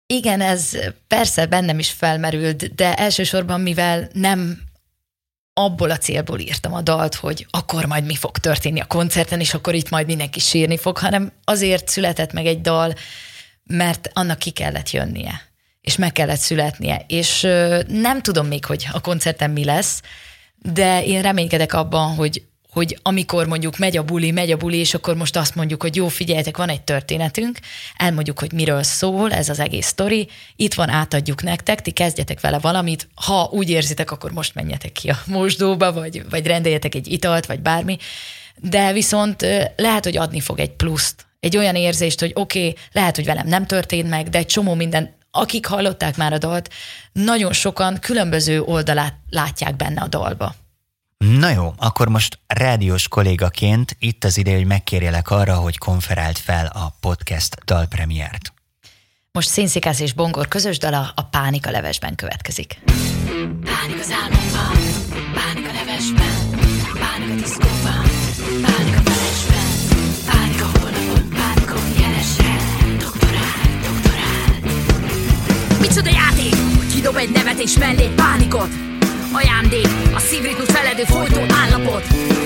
Igen, ez persze bennem is felmerült, de elsősorban, mivel nem abból a célból írtam a dalt, hogy akkor majd mi fog történni a koncerten, és akkor itt majd mindenki sírni fog, hanem azért született meg egy dal, mert annak ki kellett jönnie és meg kellett születnie. És nem tudom még, hogy a koncerten mi lesz, de én reménykedek abban, hogy hogy amikor mondjuk megy a buli, megy a buli, és akkor most azt mondjuk, hogy jó, figyeljetek, van egy történetünk, elmondjuk, hogy miről szól ez az egész sztori, itt van, átadjuk nektek, ti kezdjetek vele valamit, ha úgy érzitek, akkor most menjetek ki a mosdóba, vagy, vagy rendeljetek egy italt, vagy bármi, de viszont lehet, hogy adni fog egy pluszt, egy olyan érzést, hogy oké, okay, lehet, hogy velem nem történt meg, de egy csomó minden akik hallották már a dalt, nagyon sokan különböző oldalát látják benne a dalba. Na jó, akkor most rádiós kollégaként itt az ide, hogy megkérjelek arra, hogy konferált fel a podcast dalpremiért. Most Színszikász és Bongor közös dala a Pánika levesben következik. Pánik az álmomban, pánik kidob egy nevetés mellé pánikot. Ajándék, a szívritmus feledő folytó állapot.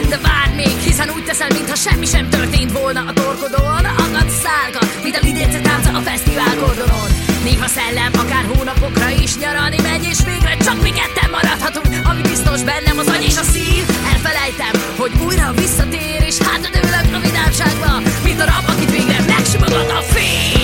De várj még, hiszen úgy teszel, mintha semmi sem történt volna a torkodon Agad szálka, mint a lidérce tánca a fesztivál kordonon Néha szellem, akár hónapokra is nyaralni megy És végre csak mi ketten maradhatunk Ami biztos bennem az agy és a szív. Elfelejtem, hogy újra visszatér És hát dőlök a vidámságba Mint a rab, akit végre megsimogott a fény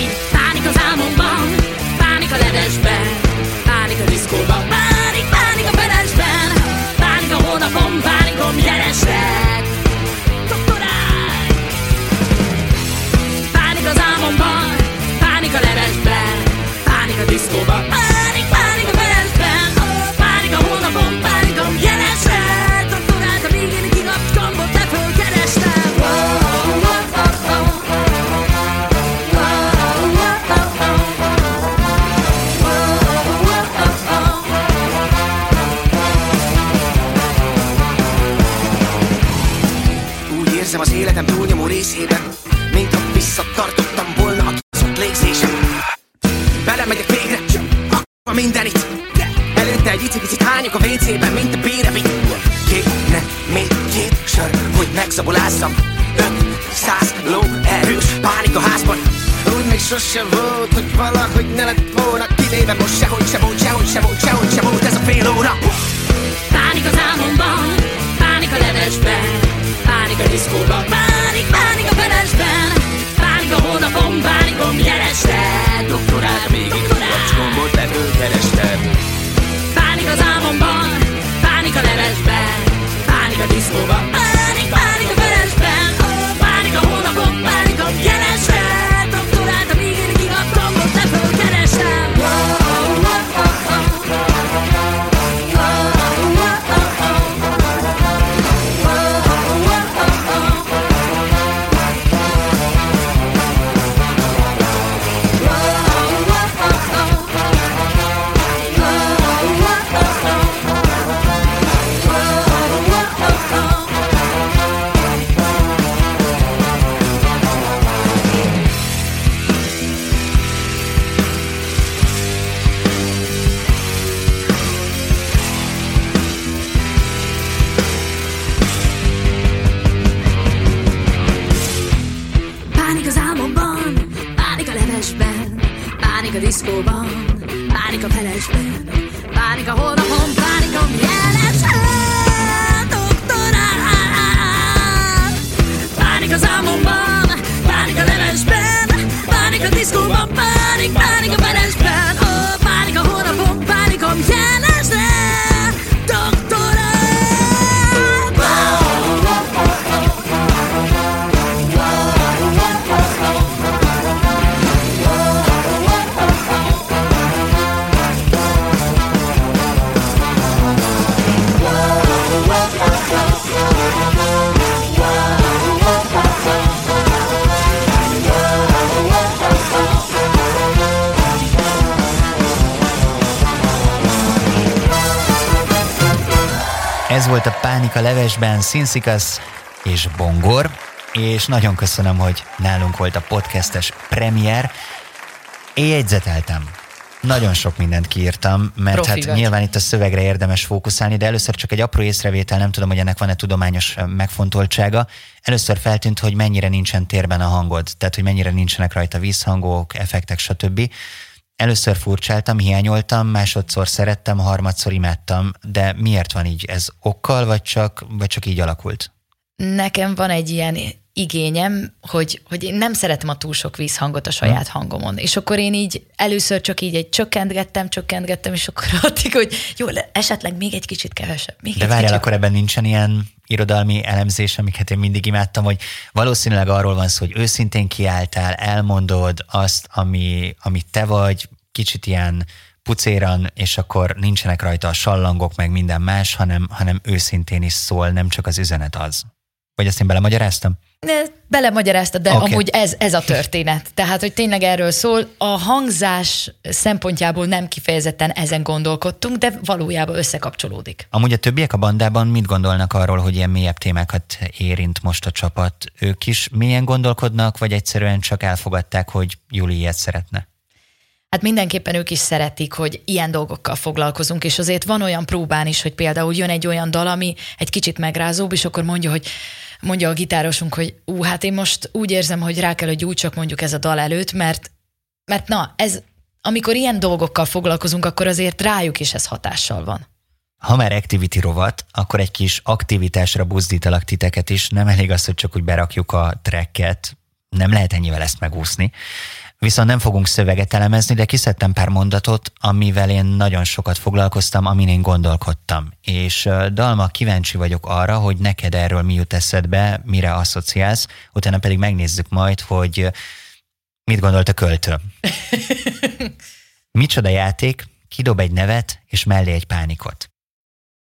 a mindenit Előtte egy icipicit hányok a WC-ben, mint a bérevit Kéne még két sör, hogy megszabolázzam Öt száz ló erős pánik a házban. Úgy még sose volt, hogy valahogy ne lett volna Kivéve most. Sehogy se volt, sehogy se volt, sehogy se volt ez a fél óra. Pánik az álmomban, pánik a levesben Pánik a diszkóban, pánik, pánik a felesben Pánik a hónapon, pánikom jelesre Pánik Levesben Szinszikas és Bongor, és nagyon köszönöm, hogy nálunk volt a podcastes premier. Én jegyzeteltem. Nagyon sok mindent kiírtam, mert hát vagy. nyilván itt a szövegre érdemes fókuszálni, de először csak egy apró észrevétel, nem tudom, hogy ennek van-e tudományos megfontoltsága. Először feltűnt, hogy mennyire nincsen térben a hangod, tehát hogy mennyire nincsenek rajta vízhangok, effektek, stb. Először furcsáltam, hiányoltam, másodszor szerettem, harmadszor imádtam, de miért van így? Ez okkal, vagy csak, vagy csak így alakult? Nekem van egy ilyen igényem, hogy, hogy én nem szeretem a túl sok vízhangot a saját hangomon. És akkor én így először csak így egy csökkentgettem, csökkentgettem, és akkor addig, hogy jó, le- esetleg még egy kicsit kevesebb. Még De várjál, kicsit. akkor ebben nincsen ilyen irodalmi elemzés, amiket én mindig imádtam, hogy valószínűleg arról van szó, hogy őszintén kiálltál, elmondod azt, ami, ami te vagy, kicsit ilyen pucéran, és akkor nincsenek rajta a sallangok, meg minden más, hanem, hanem őszintén is szól, nem csak az üzenet az. Vagy ezt én belemagyaráztam? Ne, belemagyaráztad, de okay. amúgy ez, ez a történet. Tehát, hogy tényleg erről szól. A hangzás szempontjából nem kifejezetten ezen gondolkodtunk, de valójában összekapcsolódik. Amúgy a többiek a bandában mit gondolnak arról, hogy ilyen mélyebb témákat érint most a csapat? Ők is mélyen gondolkodnak, vagy egyszerűen csak elfogadták, hogy Juli ilyet szeretne? Hát mindenképpen ők is szeretik, hogy ilyen dolgokkal foglalkozunk, és azért van olyan próbán is, hogy például jön egy olyan dal, ami egy kicsit megrázóbb, és akkor mondja, hogy mondja a gitárosunk, hogy ú, hát én most úgy érzem, hogy rá kell, hogy úgy csak mondjuk ez a dal előtt, mert, mert na, ez, amikor ilyen dolgokkal foglalkozunk, akkor azért rájuk is ez hatással van. Ha már activity rovat, akkor egy kis aktivitásra buzdítalak titeket is. Nem elég az, hogy csak úgy berakjuk a tracket, nem lehet ennyivel ezt megúszni. Viszont nem fogunk szöveget elemezni, de kiszedtem pár mondatot, amivel én nagyon sokat foglalkoztam, amin én gondolkodtam. És Dalma, kíváncsi vagyok arra, hogy neked erről mi jut eszedbe, mire asszociálsz, utána pedig megnézzük majd, hogy mit gondolt a költő. Micsoda játék, kidob egy nevet, és mellé egy pánikot.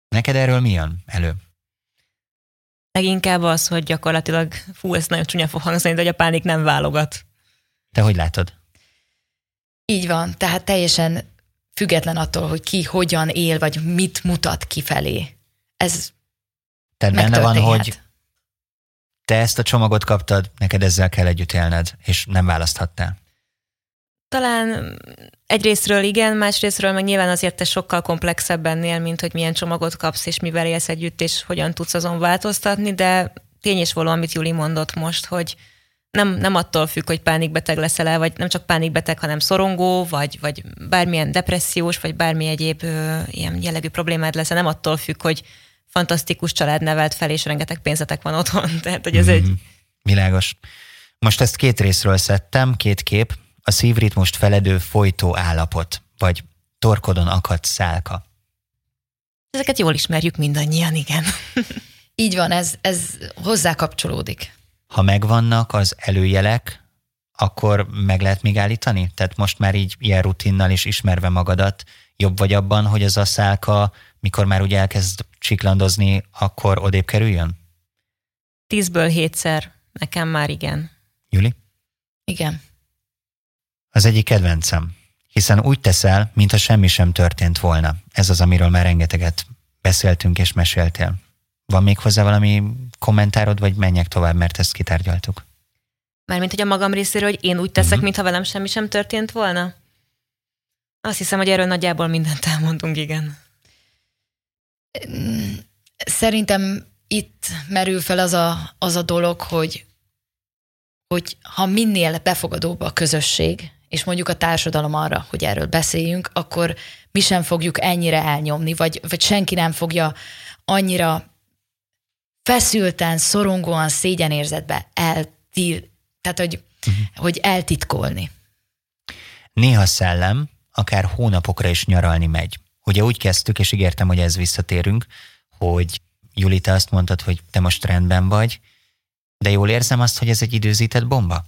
Neked erről mi jön elő? Leginkább az, hogy gyakorlatilag, fú, ez nagyon csúnya fog hangzani, de hogy a pánik nem válogat. Te hogy látod? Így van, tehát teljesen független attól, hogy ki hogyan él, vagy mit mutat kifelé. Ez Tehát benne van, hogy te ezt a csomagot kaptad, neked ezzel kell együtt élned, és nem választhattál. Talán egyrésztről igen, másrésztről meg nyilván azért te sokkal komplexebb ennél, mint hogy milyen csomagot kapsz, és mivel élsz együtt, és hogyan tudsz azon változtatni, de tény és való, amit Juli mondott most, hogy nem, nem attól függ, hogy pánikbeteg leszel-e, vagy nem csak pánikbeteg, hanem szorongó, vagy, vagy bármilyen depressziós, vagy bármi egyéb ö, ilyen jellegű problémád lesz, nem attól függ, hogy fantasztikus család nevelt fel, és rengeteg pénzetek van otthon. Tehát, hogy ez mm-hmm. egy... Mhm. Világos. Most ezt két részről szedtem, két kép. A szívritmust feledő folytó állapot, vagy torkodon akadt szálka. Ezeket jól ismerjük mindannyian, igen. Így van, ez, ez hozzá kapcsolódik. Ha megvannak az előjelek, akkor meg lehet még állítani? Tehát most már így ilyen rutinnal is ismerve magadat, jobb vagy abban, hogy az a szálka, mikor már ugye elkezd csiklandozni, akkor odébb kerüljön? Tízből hétszer. Nekem már igen. Juli? Igen. Az egyik kedvencem, hiszen úgy teszel, mintha semmi sem történt volna. Ez az, amiről már rengeteget beszéltünk és meséltél. Van még hozzá valami kommentárod, vagy menjek tovább, mert ezt kitárgyaltuk? Mármint, hogy a magam részéről, hogy én úgy teszek, uh-huh. mintha velem semmi sem történt volna? Azt hiszem, hogy erről nagyjából mindent elmondunk, igen. Szerintem itt merül fel az a, az a dolog, hogy, hogy ha minél befogadóbb a közösség, és mondjuk a társadalom arra, hogy erről beszéljünk, akkor mi sem fogjuk ennyire elnyomni, vagy, vagy senki nem fogja annyira feszülten, szorongóan, szégyenérzetbe eltil, tehát hogy, uh-huh. hogy eltitkolni. Néha szellem akár hónapokra is nyaralni megy. Ugye úgy kezdtük, és ígértem, hogy ez visszatérünk, hogy Juli, te azt mondtad, hogy te most rendben vagy, de jól érzem azt, hogy ez egy időzített bomba?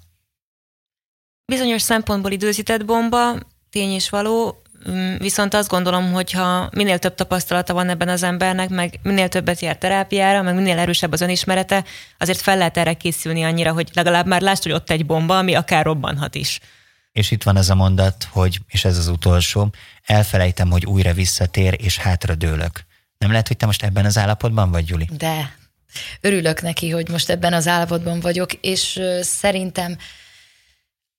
Bizonyos szempontból időzített bomba, tény és való, viszont azt gondolom, hogy ha minél több tapasztalata van ebben az embernek, meg minél többet jár terápiára, meg minél erősebb az önismerete, azért fel lehet erre készülni annyira, hogy legalább már lásd, hogy ott egy bomba, ami akár robbanhat is. És itt van ez a mondat, hogy, és ez az utolsó, elfelejtem, hogy újra visszatér, és hátra dőlök. Nem lehet, hogy te most ebben az állapotban vagy, Juli? De örülök neki, hogy most ebben az állapotban vagyok, és szerintem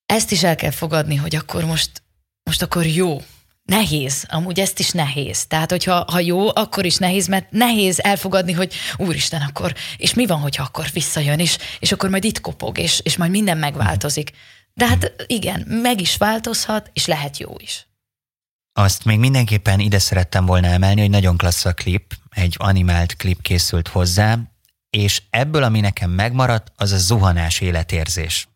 ezt is el kell fogadni, hogy akkor most, most akkor jó. Nehéz, amúgy ezt is nehéz. Tehát, hogyha ha jó, akkor is nehéz, mert nehéz elfogadni, hogy úristen, akkor, és mi van, hogyha akkor visszajön, és, és akkor majd itt kopog, és, és majd minden megváltozik. De hát igen, meg is változhat, és lehet jó is. Azt még mindenképpen ide szerettem volna emelni, hogy nagyon klassz a klip, egy animált klip készült hozzá, és ebből, ami nekem megmaradt, az a zuhanás életérzés.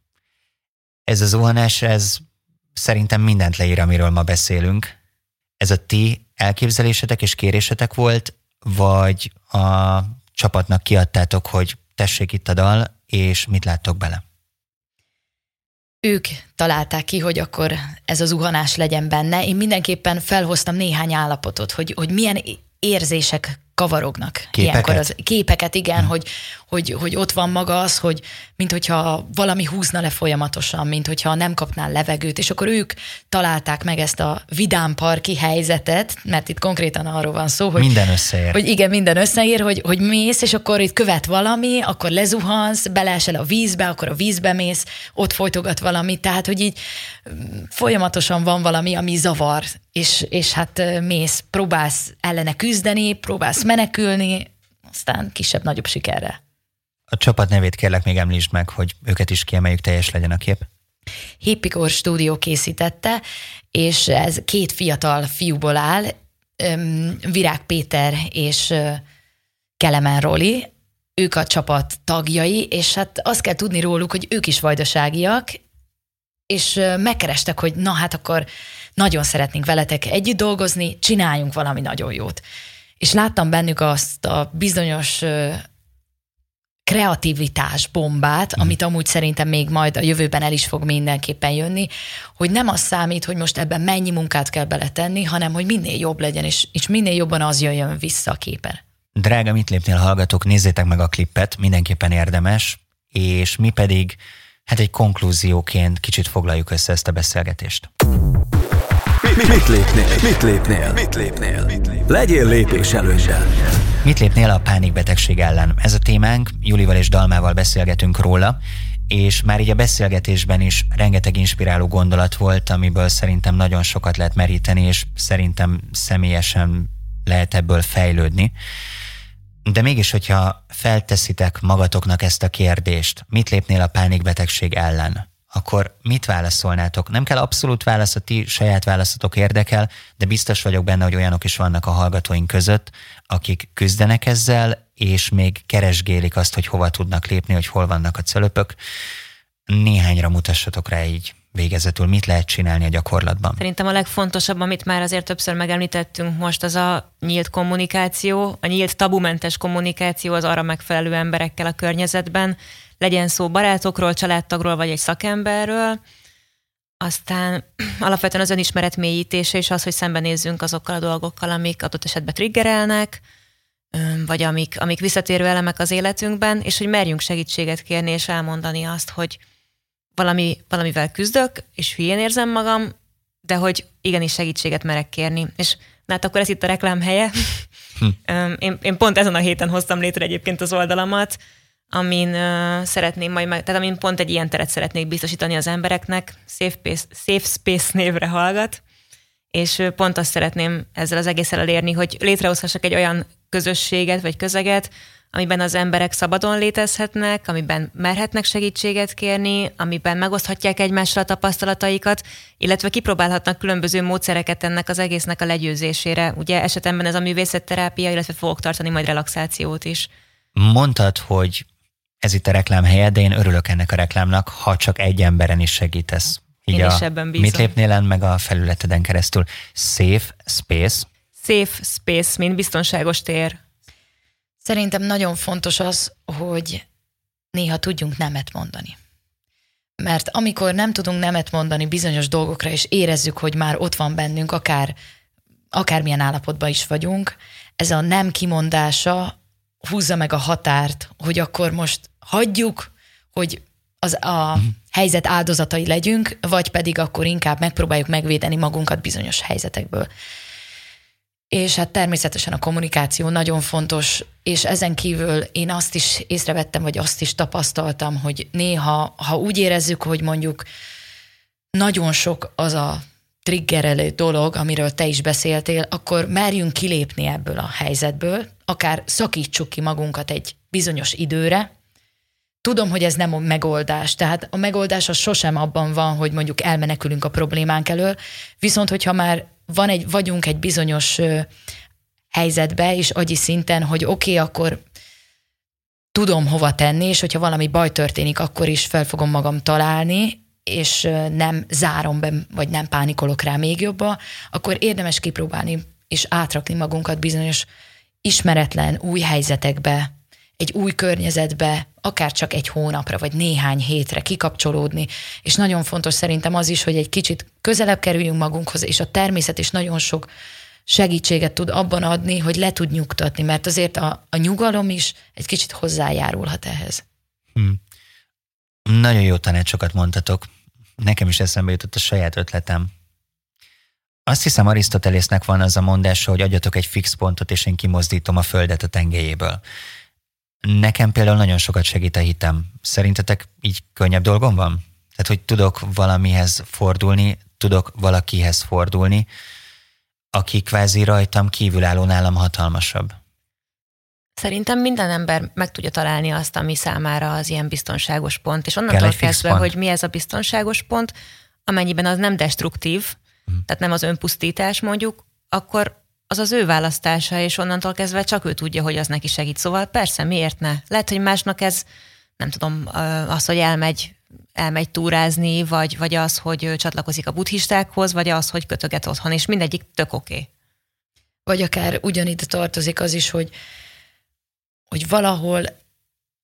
Ez a zuhanás, ez szerintem mindent leír, amiről ma beszélünk. Ez a ti elképzelésetek és kérésetek volt, vagy a csapatnak kiadtátok, hogy tessék itt a dal, és mit láttok bele? ők találták ki, hogy akkor ez az zuhanás legyen benne. Én mindenképpen felhoztam néhány állapotot, hogy, hogy milyen érzések kavarognak. Képeket? Ilyenkor az, képeket, igen, hmm. hogy, hogy, hogy ott van maga az, hogy mint hogyha valami húzna le folyamatosan, mint hogyha nem kapnál levegőt, és akkor ők találták meg ezt a vidám parki helyzetet, mert itt konkrétan arról van szó, hogy... Minden összeér. Hogy igen, minden összeér, hogy, hogy mész, és akkor itt követ valami, akkor lezuhansz, beleesel a vízbe, akkor a vízbe mész, ott folytogat valami, tehát, hogy így folyamatosan van valami, ami zavar, és, és hát mész, próbálsz ellene küzdeni, próbálsz menekülni, aztán kisebb-nagyobb sikerre. A csapat nevét kérlek még említsd meg, hogy őket is kiemeljük, teljes legyen a kép. Hippikor stúdió készítette, és ez két fiatal fiúból áll, Virág Péter és Kelemen Roli, ők a csapat tagjai, és hát azt kell tudni róluk, hogy ők is vajdaságiak, és megkerestek, hogy na hát akkor nagyon szeretnénk veletek együtt dolgozni, csináljunk valami nagyon jót. És láttam bennük azt a bizonyos kreativitás bombát, mm. amit amúgy szerintem még majd a jövőben el is fog mindenképpen jönni, hogy nem az számít, hogy most ebben mennyi munkát kell beletenni, hanem hogy minél jobb legyen, és, és minél jobban az jöjjön vissza a képen. Drága Mit lépnél hallgatók, nézzétek meg a klippet, mindenképpen érdemes, és mi pedig hát egy konklúzióként kicsit foglaljuk össze ezt a beszélgetést. Mit lépnél? Mit lépnél? Mit lépnél? Legyél lépés előnyben. Mit lépnél a pánikbetegség ellen? Ez a témánk, Julival és Dalmával beszélgetünk róla, és már így a beszélgetésben is rengeteg inspiráló gondolat volt, amiből szerintem nagyon sokat lehet meríteni, és szerintem személyesen lehet ebből fejlődni. De mégis, hogyha felteszitek magatoknak ezt a kérdést, mit lépnél a pánikbetegség ellen, akkor mit válaszolnátok? Nem kell abszolút válasz, a ti saját válaszotok érdekel, de biztos vagyok benne, hogy olyanok is vannak a hallgatóink között, akik küzdenek ezzel, és még keresgélik azt, hogy hova tudnak lépni, hogy hol vannak a cölöpök. Néhányra mutassatok rá így végezetül, mit lehet csinálni a gyakorlatban? Szerintem a legfontosabb, amit már azért többször megemlítettünk most, az a nyílt kommunikáció, a nyílt tabumentes kommunikáció az arra megfelelő emberekkel a környezetben, legyen szó barátokról, családtagról vagy egy szakemberről, aztán alapvetően az önismeret mélyítése és az, hogy szembenézzünk azokkal a dolgokkal, amik adott esetben triggerelnek, vagy amik, amik visszatérő elemek az életünkben, és hogy merjünk segítséget kérni és elmondani azt, hogy valami, valamivel küzdök, és hülyén érzem magam, de hogy igenis segítséget merek kérni. És na hát akkor ez itt a reklám helye. Hm. én, én pont ezen a héten hoztam létre egyébként az oldalamat, amin uh, szeretném majd, meg, tehát amin pont egy ilyen teret szeretnék biztosítani az embereknek, Safe Space, Safe Space névre hallgat, és pont azt szeretném ezzel az egésszel elérni, hogy létrehozhassak egy olyan közösséget vagy közeget, amiben az emberek szabadon létezhetnek, amiben merhetnek segítséget kérni, amiben megoszthatják egymással a tapasztalataikat, illetve kipróbálhatnak különböző módszereket ennek az egésznek a legyőzésére. Ugye esetemben ez a művészetterápia, illetve fogok tartani majd relaxációt is. Mondtad, hogy ez itt a reklám helye, de én örülök ennek a reklámnak, ha csak egy emberen is segítesz. Így én a, is ebben bízom. Mit lépnél len meg a felületeden keresztül? Safe space. Safe space, mint biztonságos tér. Szerintem nagyon fontos az, hogy néha tudjunk nemet mondani. Mert amikor nem tudunk nemet mondani bizonyos dolgokra, és érezzük, hogy már ott van bennünk, akár akármilyen állapotban is vagyunk, ez a nem kimondása húzza meg a határt, hogy akkor most hagyjuk, hogy az a helyzet áldozatai legyünk, vagy pedig akkor inkább megpróbáljuk megvédeni magunkat bizonyos helyzetekből. És hát természetesen a kommunikáció nagyon fontos, és ezen kívül én azt is észrevettem, vagy azt is tapasztaltam, hogy néha, ha úgy érezzük, hogy mondjuk nagyon sok az a triggerelő dolog, amiről te is beszéltél, akkor merjünk kilépni ebből a helyzetből, akár szakítsuk ki magunkat egy bizonyos időre. Tudom, hogy ez nem a megoldás, tehát a megoldás az sosem abban van, hogy mondjuk elmenekülünk a problémánk elől, viszont hogyha már van egy, vagyunk egy bizonyos helyzetbe, és agyi szinten, hogy oké, okay, akkor tudom hova tenni, és hogyha valami baj történik, akkor is fel fogom magam találni, és nem zárom be, vagy nem pánikolok rá még jobban, akkor érdemes kipróbálni és átrakni magunkat bizonyos ismeretlen új helyzetekbe, egy új környezetbe, akár csak egy hónapra, vagy néhány hétre kikapcsolódni, és nagyon fontos szerintem az is, hogy egy kicsit közelebb kerüljünk magunkhoz, és a természet is nagyon sok segítséget tud abban adni, hogy le tud nyugtatni, mert azért a, a nyugalom is egy kicsit hozzájárulhat ehhez. Hmm. Nagyon jó tanácsokat mondtatok. Nekem is eszembe jutott a saját ötletem. Azt hiszem Arisztotelésznek van az a mondása, hogy adjatok egy fix pontot, és én kimozdítom a földet a tengelyéből. Nekem például nagyon sokat segít a hitem. Szerintetek így könnyebb dolgom van? Tehát, hogy tudok valamihez fordulni, tudok valakihez fordulni, aki kvázi rajtam kívülálló nálam hatalmasabb. Szerintem minden ember meg tudja találni azt, ami számára az ilyen biztonságos pont, és onnantól kezdve, pont. hogy mi ez a biztonságos pont, amennyiben az nem destruktív, hmm. tehát nem az önpusztítás mondjuk, akkor az az ő választása, és onnantól kezdve csak ő tudja, hogy az neki segít. Szóval persze, miért ne? Lehet, hogy másnak ez, nem tudom, az, hogy elmegy, elmegy túrázni, vagy, vagy az, hogy csatlakozik a buddhistákhoz, vagy az, hogy kötöget otthon, és mindegyik tök oké. Okay. Vagy akár ugyanide tartozik az is, hogy hogy valahol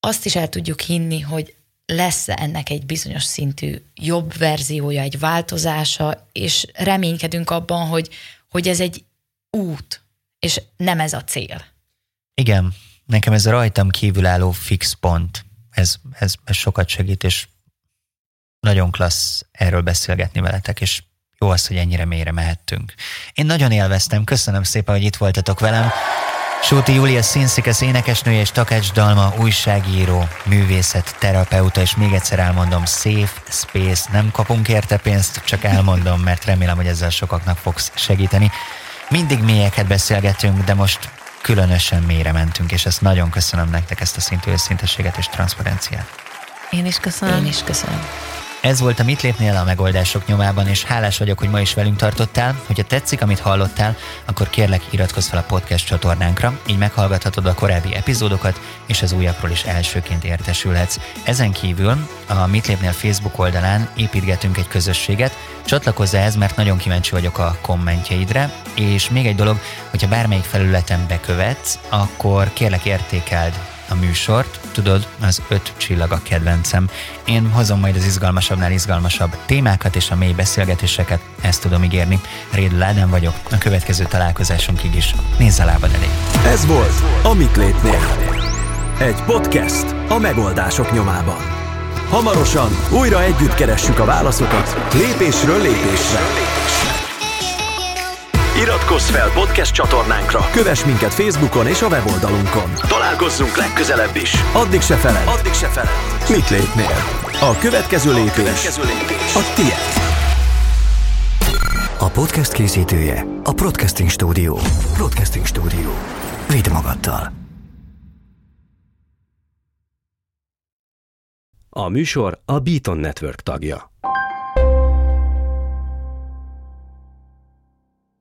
azt is el tudjuk hinni, hogy lesz ennek egy bizonyos szintű jobb verziója, egy változása, és reménykedünk abban, hogy, hogy ez egy út, és nem ez a cél. Igen, nekem ez a rajtam kívülálló fix pont, ez, ez, ez sokat segít, és nagyon klassz erről beszélgetni veletek, és jó az, hogy ennyire mélyre mehettünk. Én nagyon élveztem, köszönöm szépen, hogy itt voltatok velem. Sóti Júlia Színszikesz énekesnője és Takács Dalma újságíró, művészet, terapeuta, és még egyszer elmondom, Safe Space, nem kapunk érte pénzt, csak elmondom, mert remélem, hogy ezzel sokaknak fogsz segíteni. Mindig mélyeket beszélgetünk, de most különösen mélyre mentünk, és ezt nagyon köszönöm nektek, ezt a szintű őszintességet és transzparenciát. Én is köszönöm. Én is köszönöm. Ez volt a Mit lépnél a megoldások nyomában, és hálás vagyok, hogy ma is velünk tartottál. Hogyha tetszik, amit hallottál, akkor kérlek iratkozz fel a podcast csatornánkra, így meghallgathatod a korábbi epizódokat, és az újakról is elsőként értesülhetsz. Ezen kívül a Mit lépnél Facebook oldalán építgetünk egy közösséget, csatlakozz ehhez, mert nagyon kíváncsi vagyok a kommentjeidre, és még egy dolog, hogyha bármelyik felületen bekövetsz, akkor kérlek értékeld a műsort, tudod, az öt csillag a kedvencem. Én hozom majd az izgalmasabbnál izgalmasabb témákat és a mély beszélgetéseket, ezt tudom ígérni. Rédül Ládán vagyok, a következő találkozásunkig is nézz a lábad elé. Ez volt a Mit lépnél? Egy podcast a megoldások nyomában. Hamarosan újra együtt keressük a válaszokat lépésről lépésre. Iratkozz fel podcast csatornánkra, kövess minket Facebookon és a weboldalunkon. Találkozzunk legközelebb is. Addig se feled. Addig se feled. Mit lépnél? A következő lépés, a, következő lépés. a tiéd. A podcast készítője a Podcasting Studio. Podcasting Studio. Vidd magaddal. A műsor a Beaton Network tagja.